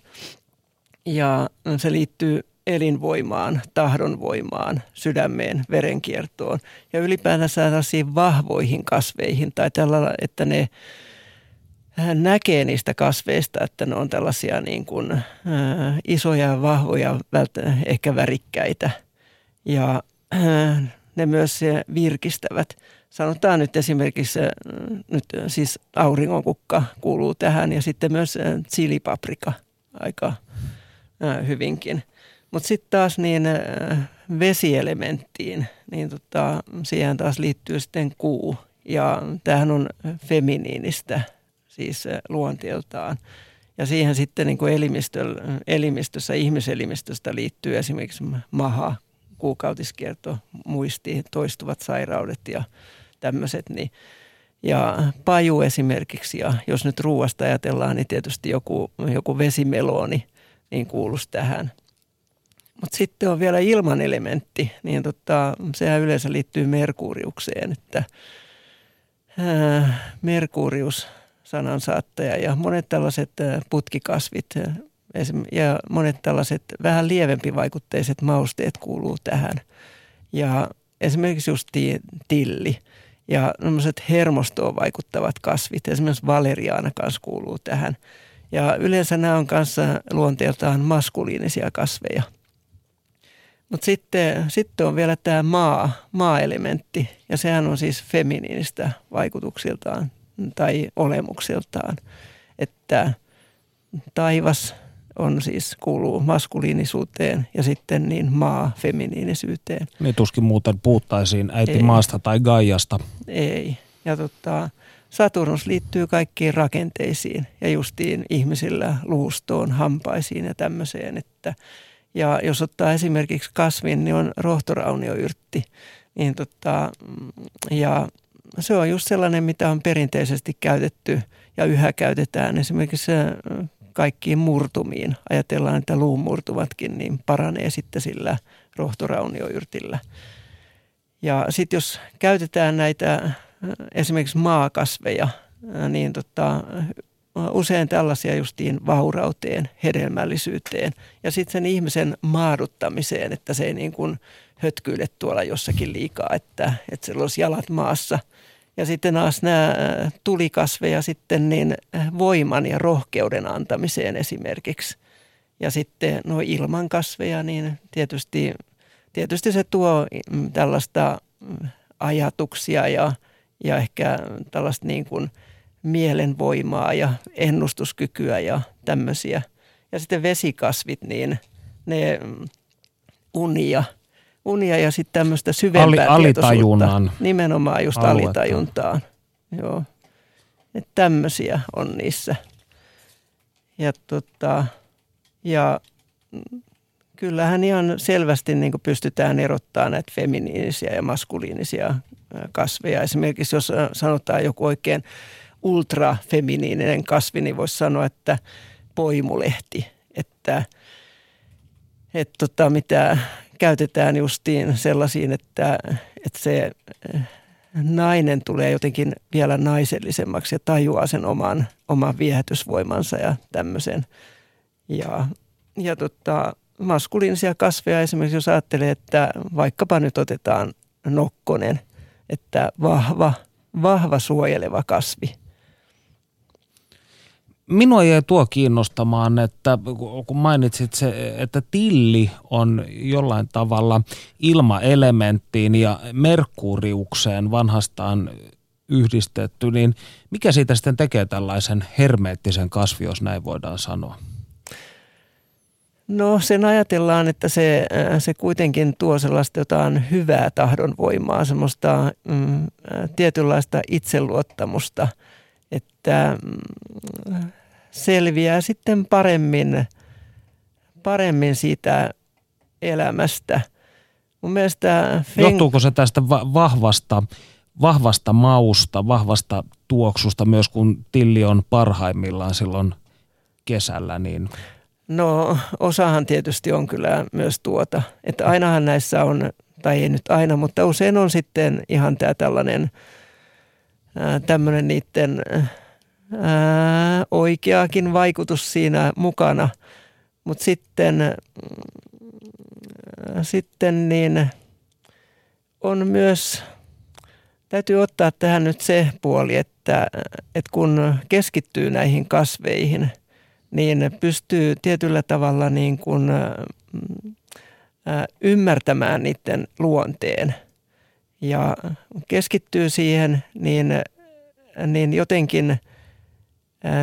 Ja se liittyy elinvoimaan, tahdonvoimaan, sydämeen, verenkiertoon ja ylipäätänsä tällaisiin vahvoihin kasveihin tai tällä, että ne näkee niistä kasveista, että ne on tällaisia niin kuin, äh, isoja, vahvoja, välttä, ehkä värikkäitä ja äh, ne myös virkistävät. Sanotaan nyt esimerkiksi, nyt siis auringonkukka kuuluu tähän ja sitten myös äh, chilipaprika aika hyvinkin. Mutta sitten taas niin äh, vesielementtiin, niin tota, siihen taas liittyy sitten kuu ja tämähän on feminiinistä – siis eh, luonteeltaan. Ja siihen sitten niin kuin elimistössä, ihmiselimistöstä liittyy esimerkiksi maha, kuukautiskierto, muisti, toistuvat sairaudet ja tämmöiset. Niin, ja paju esimerkiksi, ja jos nyt ruuasta ajatellaan, niin tietysti joku, joku vesimeloni niin kuuluisi tähän. Mutta sitten on vielä ilmanelementti, niin tota, sehän yleensä liittyy Merkuriukseen, että ää, Merkurius sanansaattaja ja monet tällaiset putkikasvit ja monet tällaiset vähän lievempivaikutteiset mausteet kuuluu tähän. Ja esimerkiksi just tilli ja hermostoon vaikuttavat kasvit, esimerkiksi valeriaana kanssa kuuluu tähän. Ja yleensä nämä on kanssa luonteeltaan maskuliinisia kasveja. Mutta sitten, sitten on vielä tämä maa, maa-elementti, ja sehän on siis feminiinistä vaikutuksiltaan tai olemukseltaan. Että taivas on siis, kuuluu maskuliinisuuteen ja sitten niin maa feminiinisyyteen. Niin tuskin muuten puhuttaisiin äiti Ei. maasta tai Gaiasta. Ei. Ja tota, Saturnus liittyy kaikkiin rakenteisiin ja justiin ihmisillä luustoon, hampaisiin ja tämmöiseen. Että, ja jos ottaa esimerkiksi kasvin, niin on rohtoraunioyrtti. Niin tota, ja se on just sellainen, mitä on perinteisesti käytetty ja yhä käytetään esimerkiksi kaikkiin murtumiin. Ajatellaan, että luumurtuvatkin, niin paranee sitten sillä rohtoraunioyrtillä. Ja sitten jos käytetään näitä esimerkiksi maakasveja, niin tota, usein tällaisia justiin vaurauteen, hedelmällisyyteen ja sitten sen ihmisen maaduttamiseen, että se ei niin kuin hötkyile tuolla jossakin liikaa, että, että sillä olisi jalat maassa – ja sitten taas nämä tulikasveja sitten niin voiman ja rohkeuden antamiseen esimerkiksi. Ja sitten nuo ilmankasveja, niin tietysti, tietysti se tuo mm, tällaista mm, ajatuksia ja, ja ehkä tällaista niin kuin mielenvoimaa ja ennustuskykyä ja tämmöisiä. Ja sitten vesikasvit, niin ne mm, unia – unia ja sitten tämmöistä syvempää Ali, alitajunnan Nimenomaan just aluetta. alitajuntaan. Joo. Että tämmöisiä on niissä. Ja, tota, ja kyllähän ihan selvästi niin pystytään erottamaan näitä feminiinisiä ja maskuliinisia kasveja. Esimerkiksi jos sanotaan joku oikein ultrafeminiininen kasvi, niin voisi sanoa, että poimulehti. Että, että tota, mitä käytetään justiin sellaisiin, että, että se eh, nainen tulee jotenkin vielä naisellisemmaksi ja tajuaa sen oman, oman viehätysvoimansa ja tämmöisen. Ja, ja tota, maskuliinisia kasveja esimerkiksi, jos ajattelee, että vaikkapa nyt otetaan nokkonen, että vahva, vahva suojeleva kasvi – Minua jäi tuo kiinnostamaan, että kun mainitsit se, että tilli on jollain tavalla ilmaelementtiin ja merkuriukseen vanhastaan yhdistetty, niin mikä siitä sitten tekee tällaisen hermeettisen kasvi, jos näin voidaan sanoa? No sen ajatellaan, että se, se kuitenkin tuo sellaista jotain hyvää tahdonvoimaa, semmoista mm, tietynlaista itseluottamusta, että mm, selviää sitten paremmin, paremmin siitä elämästä. Mun mielestä Feng... Johtuuko se tästä vahvasta, vahvasta mausta, vahvasta tuoksusta myös kun tilli on parhaimmillaan silloin kesällä? Niin... No osahan tietysti on kyllä myös tuota, että ainahan näissä on, tai ei nyt aina, mutta usein on sitten ihan tämä tällainen tämmöinen niiden ää, oikeakin vaikutus siinä mukana. Mutta sitten sitten niin on myös, täytyy ottaa tähän nyt se puoli, että, että kun keskittyy näihin kasveihin, niin pystyy tietyllä tavalla niin kuin, ymmärtämään niiden luonteen. Ja keskittyy siihen, niin, niin jotenkin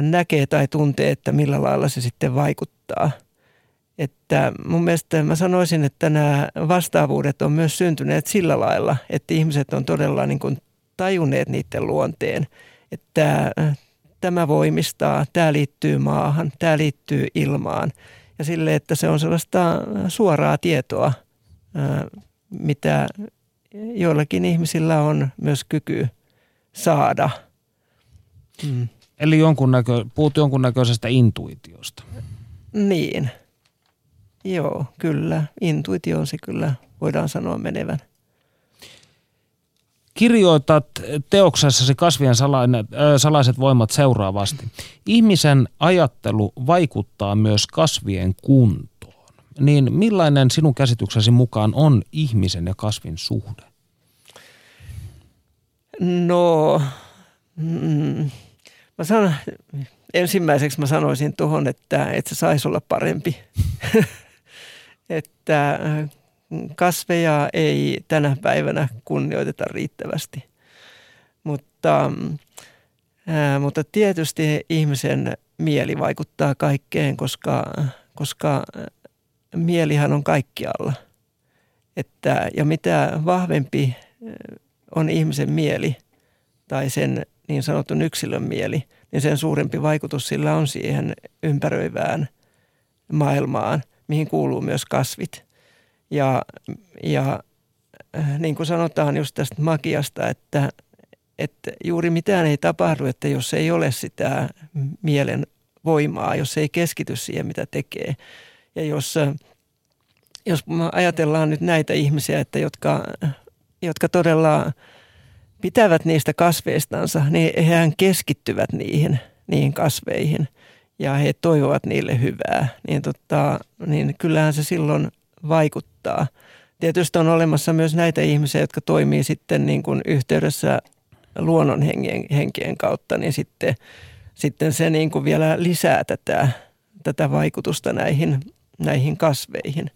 näkee tai tuntee, että millä lailla se sitten vaikuttaa – että mun mielestä mä sanoisin, että nämä vastaavuudet on myös syntyneet sillä lailla, että ihmiset on todella niin kuin tajunneet niiden luonteen, että tämä voimistaa, tämä liittyy maahan, tämä liittyy ilmaan ja sille, että se on sellaista suoraa tietoa, mitä joillakin ihmisillä on myös kyky saada. Mm. Eli jonkunnäkö, puhut jonkunnäköisestä intuitiosta. Niin. Joo, kyllä. Intuitioon se kyllä voidaan sanoa menevän. Kirjoitat teoksessasi kasvien salainen, äh, salaiset voimat seuraavasti. Ihmisen ajattelu vaikuttaa myös kasvien kuntoon. Niin millainen sinun käsityksesi mukaan on ihmisen ja kasvin suhde? No, mm, mä sanon, ensimmäiseksi mä sanoisin tuohon, että, että se saisi olla parempi. että äh, kasveja ei tänä päivänä kunnioiteta riittävästi. Mutta, äh, mutta tietysti ihmisen mieli vaikuttaa kaikkeen, koska, koska äh, mielihän on kaikkialla. Että, ja mitä vahvempi on ihmisen mieli tai sen niin sanotun yksilön mieli, niin sen suurempi vaikutus sillä on siihen ympäröivään maailmaan – mihin kuuluu myös kasvit. Ja, ja äh, niin kuin sanotaan just tästä magiasta, että, että juuri mitään ei tapahdu, että jos ei ole sitä mielen voimaa, jos ei keskity siihen, mitä tekee. Ja jos, äh, jos ajatellaan nyt näitä ihmisiä, että jotka, jotka todella pitävät niistä kasveistansa, niin hehän keskittyvät niihin, niihin kasveihin – ja he toivovat niille hyvää, niin, tota, niin kyllähän se silloin vaikuttaa. Tietysti on olemassa myös näitä ihmisiä, jotka toimii sitten niin kuin yhteydessä luonnon henkien, kautta, niin sitten, sitten se niin kuin vielä lisää tätä, tätä vaikutusta näihin, näihin kasveihin.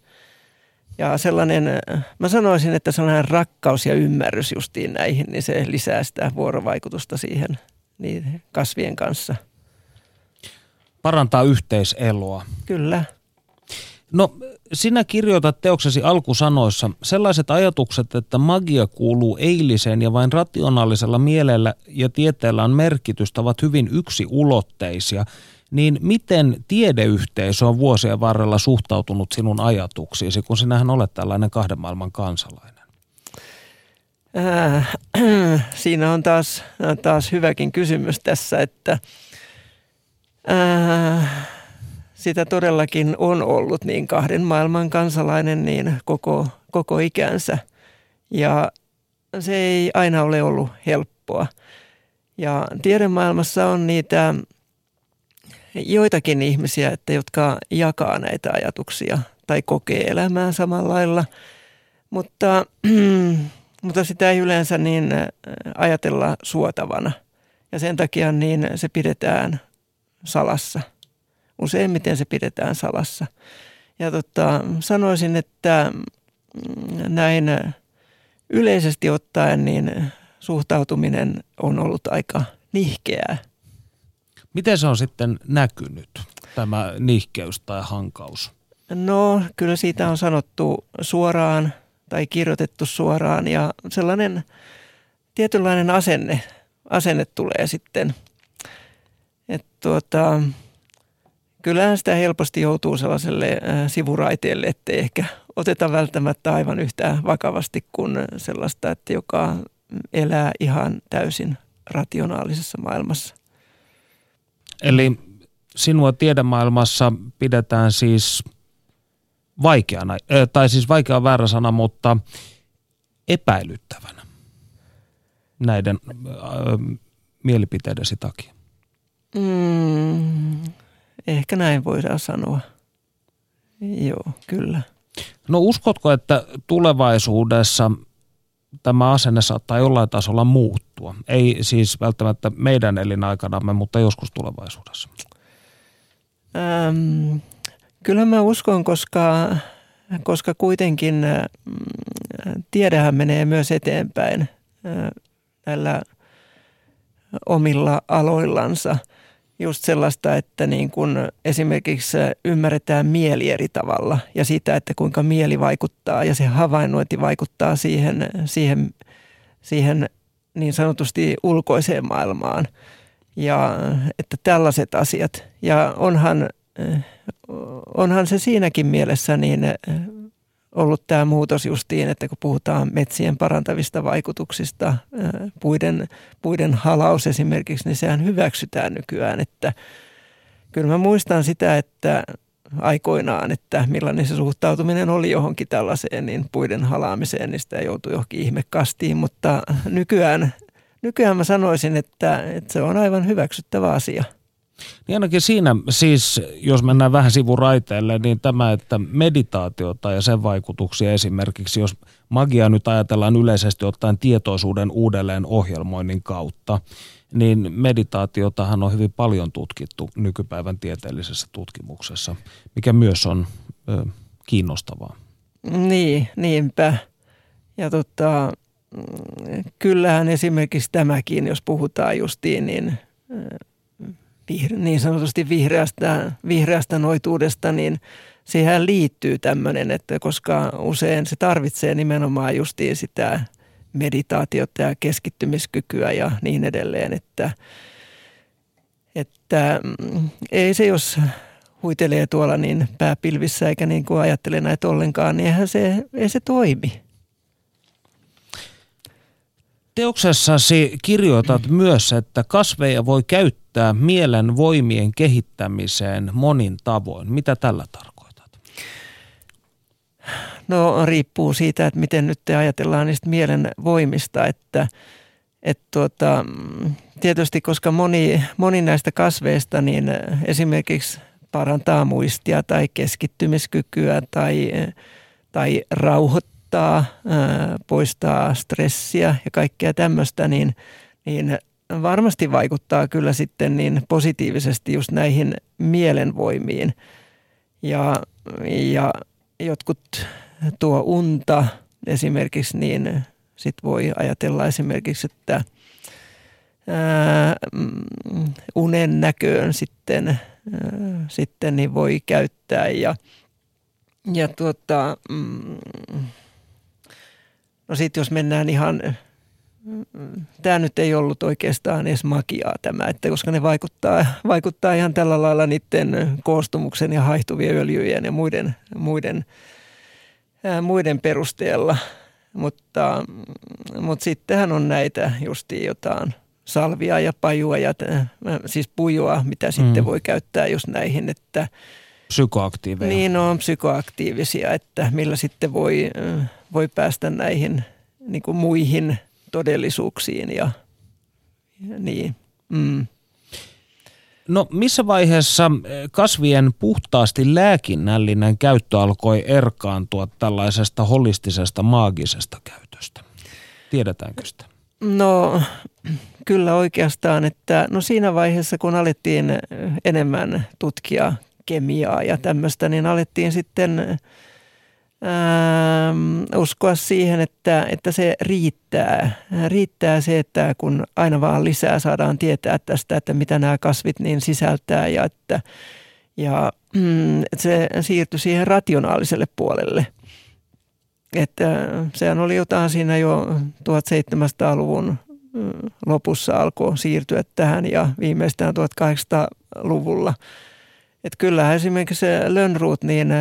Ja sellainen, mä sanoisin, että sellainen rakkaus ja ymmärrys justiin näihin, niin se lisää sitä vuorovaikutusta siihen niin kasvien kanssa – parantaa yhteiseloa. Kyllä. No, sinä kirjoitat teoksesi alkusanoissa sellaiset ajatukset, että magia kuuluu eiliseen ja vain rationaalisella mielellä ja tieteellä on merkitystä, ovat hyvin yksiulotteisia. Niin miten tiedeyhteisö on vuosien varrella suhtautunut sinun ajatuksiisi, kun sinähän olet tällainen kahden maailman kansalainen? Äh, siinä on taas, taas hyväkin kysymys tässä, että – Äh, sitä todellakin on ollut niin kahden maailman kansalainen niin koko, koko ikänsä. Ja se ei aina ole ollut helppoa. Ja tiedemaailmassa on niitä joitakin ihmisiä, että, jotka jakaa näitä ajatuksia tai kokee elämää samalla lailla. Mutta, mutta sitä ei yleensä niin ajatella suotavana. Ja sen takia niin se pidetään salassa. Useimmiten se pidetään salassa. Ja tota, sanoisin, että mm, näin yleisesti ottaen niin suhtautuminen on ollut aika nihkeää. Miten se on sitten näkynyt, tämä nihkeys tai hankaus? No kyllä siitä on sanottu suoraan tai kirjoitettu suoraan ja sellainen tietynlainen asenne, asenne tulee sitten – et tuota, kyllähän sitä helposti joutuu sellaiselle äh, sivuraiteelle, ettei ehkä oteta välttämättä aivan yhtä vakavasti kuin sellaista, että joka elää ihan täysin rationaalisessa maailmassa. Eli sinua tiedemaailmassa pidetään siis vaikeana, tai siis vaikea on väärä sana, mutta epäilyttävänä näiden äh, mielipiteidesi takia. Mm, ehkä näin voidaan sanoa. Joo, kyllä. No uskotko, että tulevaisuudessa tämä asenne saattaa jollain tasolla muuttua? Ei siis välttämättä meidän elinaikanamme, mutta joskus tulevaisuudessa. Ähm, kyllä mä uskon, koska, koska kuitenkin tiedehän menee myös eteenpäin äh, näillä omilla aloillansa – just sellaista, että niin kun esimerkiksi ymmärretään mieli eri tavalla ja sitä, että kuinka mieli vaikuttaa ja se havainnointi vaikuttaa siihen, siihen, siihen niin sanotusti ulkoiseen maailmaan. Ja että tällaiset asiat. Ja onhan, onhan se siinäkin mielessä niin ollut tämä muutos justiin, että kun puhutaan metsien parantavista vaikutuksista, puiden, puiden halaus esimerkiksi, niin sehän hyväksytään nykyään. Että kyllä mä muistan sitä, että aikoinaan, että millainen se suhtautuminen oli johonkin tällaiseen, niin puiden halaamiseen, niin sitä joutui johonkin ihmekastiin, mutta nykyään, nykyään mä sanoisin, että, että se on aivan hyväksyttävä asia – niin ainakin siinä siis, jos mennään vähän sivuraiteelle, niin tämä, että meditaatiota ja sen vaikutuksia esimerkiksi, jos magia nyt ajatellaan yleisesti ottaen tietoisuuden uudelleen ohjelmoinnin kautta, niin meditaatiotahan on hyvin paljon tutkittu nykypäivän tieteellisessä tutkimuksessa, mikä myös on ö, kiinnostavaa. Niin, niinpä. Ja tota, kyllähän esimerkiksi tämäkin, jos puhutaan justiin, niin niin sanotusti vihreästä, vihreästä noituudesta, niin siihen liittyy tämmöinen, että koska usein se tarvitsee nimenomaan justiin sitä meditaatiota ja keskittymiskykyä ja niin edelleen, että, että mm, ei se, jos huitelee tuolla niin pääpilvissä eikä niin kuin ajattele näitä ollenkaan, niin eihän se, ei se toimi. Teoksessasi kirjoitat myös, että kasveja voi käyttää mielen voimien kehittämiseen monin tavoin. Mitä tällä tarkoitat? No riippuu siitä, että miten nyt te ajatellaan niistä mielen voimista, että, että tuota, tietysti koska moni, moni näistä kasveista niin esimerkiksi parantaa muistia tai keskittymiskykyä tai, tai rauhoittaa rauhoittaa, poistaa stressiä ja kaikkea tämmöistä, niin, niin varmasti vaikuttaa kyllä sitten niin positiivisesti just näihin mielenvoimiin. Ja, ja jotkut tuo unta esimerkiksi, niin sit voi ajatella esimerkiksi, että ää, mm, unen näköön sitten, ää, sitten niin voi käyttää ja, ja tuota, mm, No sitten jos mennään ihan, tämä nyt ei ollut oikeastaan edes magiaa tämä, että koska ne vaikuttaa, vaikuttaa ihan tällä lailla niiden koostumuksen ja haihtuvien öljyjen ja muiden, muiden, ää, muiden perusteella. Mutta, mutta sittenhän on näitä justiin jotain salvia ja pajua ja siis pujoa, mitä mm. sitten voi käyttää just näihin, että Psykoaktiiveja. Niin, on psykoaktiivisia, että millä sitten voi voi päästä näihin niin kuin muihin todellisuuksiin ja, ja niin. Mm. No missä vaiheessa eh, kasvien puhtaasti lääkinnällinen käyttö alkoi erkaantua tällaisesta holistisesta maagisesta käytöstä? Tiedetäänkö sitä? No kyllä oikeastaan, että no siinä vaiheessa kun alettiin enemmän tutkia kemiaa ja tämmöistä, niin alettiin sitten uskoa siihen, että, että se riittää. Riittää se, että kun aina vaan lisää saadaan tietää tästä, että mitä nämä kasvit niin sisältää ja että ja, mm, se siirtyi siihen rationaaliselle puolelle. Että sehän oli jotain siinä jo 1700-luvun mm, lopussa alkoi siirtyä tähän ja viimeistään 1800-luvulla. Että kyllähän esimerkiksi se Lönnruut, niin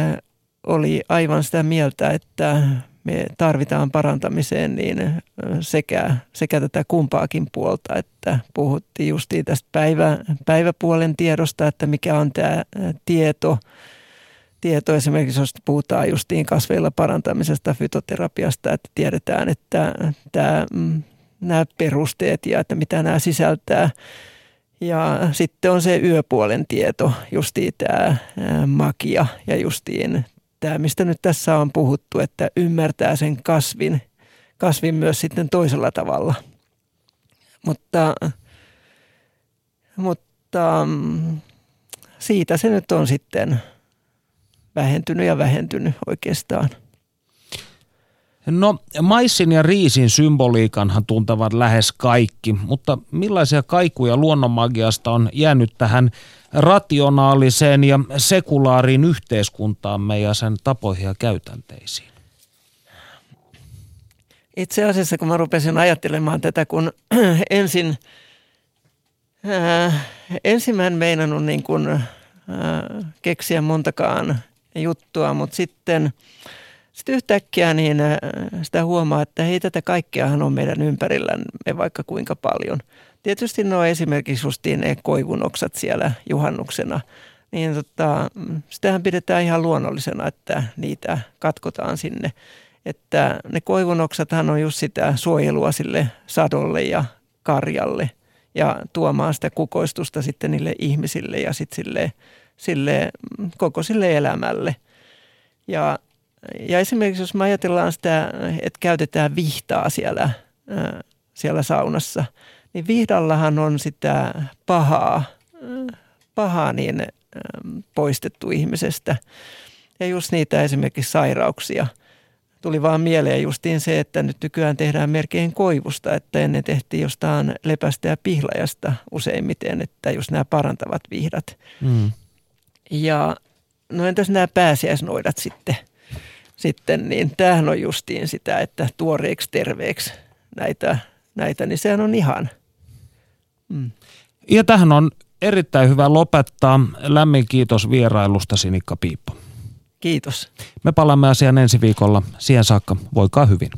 oli aivan sitä mieltä, että me tarvitaan parantamiseen niin sekä, sekä tätä kumpaakin puolta, että puhuttiin justiin tästä päivä, päiväpuolen tiedosta, että mikä on tämä tieto, tieto esimerkiksi, jos puhutaan justiin kasveilla parantamisesta, fytoterapiasta, että tiedetään, että tämä, mm, nämä perusteet ja että mitä nämä sisältää. Ja sitten on se yöpuolen tieto, justiin tämä magia ja justiin tämä, mistä nyt tässä on puhuttu, että ymmärtää sen kasvin, kasvin myös sitten toisella tavalla. Mutta, mutta mm, siitä se nyt on sitten vähentynyt ja vähentynyt oikeastaan. No maissin ja riisin symboliikanhan tuntevat lähes kaikki, mutta millaisia kaikuja luonnonmagiasta on jäänyt tähän rationaaliseen ja sekulaariin yhteiskuntaamme ja sen tapoihin ja käytänteisiin? Itse asiassa kun mä rupesin ajattelemaan tätä, kun ensin, ää, ensin mä en meinannut niin kuin, ää, keksiä montakaan juttua, mutta sitten – sitten yhtäkkiä niin äh, sitä huomaa, että hei tätä kaikkeahan on meidän ympärillämme vaikka kuinka paljon. Tietysti no esimerkiksi justiin ne koivunoksat siellä juhannuksena, niin tota, sitähän pidetään ihan luonnollisena, että niitä katkotaan sinne. Että ne koivunoksathan on just sitä suojelua sille sadolle ja karjalle ja tuomaan sitä kukoistusta sitten niille ihmisille ja sitten sille, sille, koko sille elämälle. Ja ja esimerkiksi jos me ajatellaan sitä, että käytetään vihtaa siellä, siellä saunassa, niin vihdallahan on sitä pahaa, pahaa niin poistettu ihmisestä. Ja just niitä esimerkiksi sairauksia. Tuli vaan mieleen justiin se, että nyt nykyään tehdään merkein koivusta, että ennen tehtiin jostain lepästä ja pihlajasta useimmiten, että just nämä parantavat vihdat. Mm. Ja no entäs nämä pääsiäisnoidat sitten – sitten, niin tämähän on justiin sitä, että tuoreeksi terveeksi näitä, näitä niin sehän on ihan. Mm. Ja tähän on erittäin hyvä lopettaa. Lämmin kiitos vierailusta Sinikka Piippo. Kiitos. Me palaamme asiaan ensi viikolla. Siihen saakka voikaa hyvin.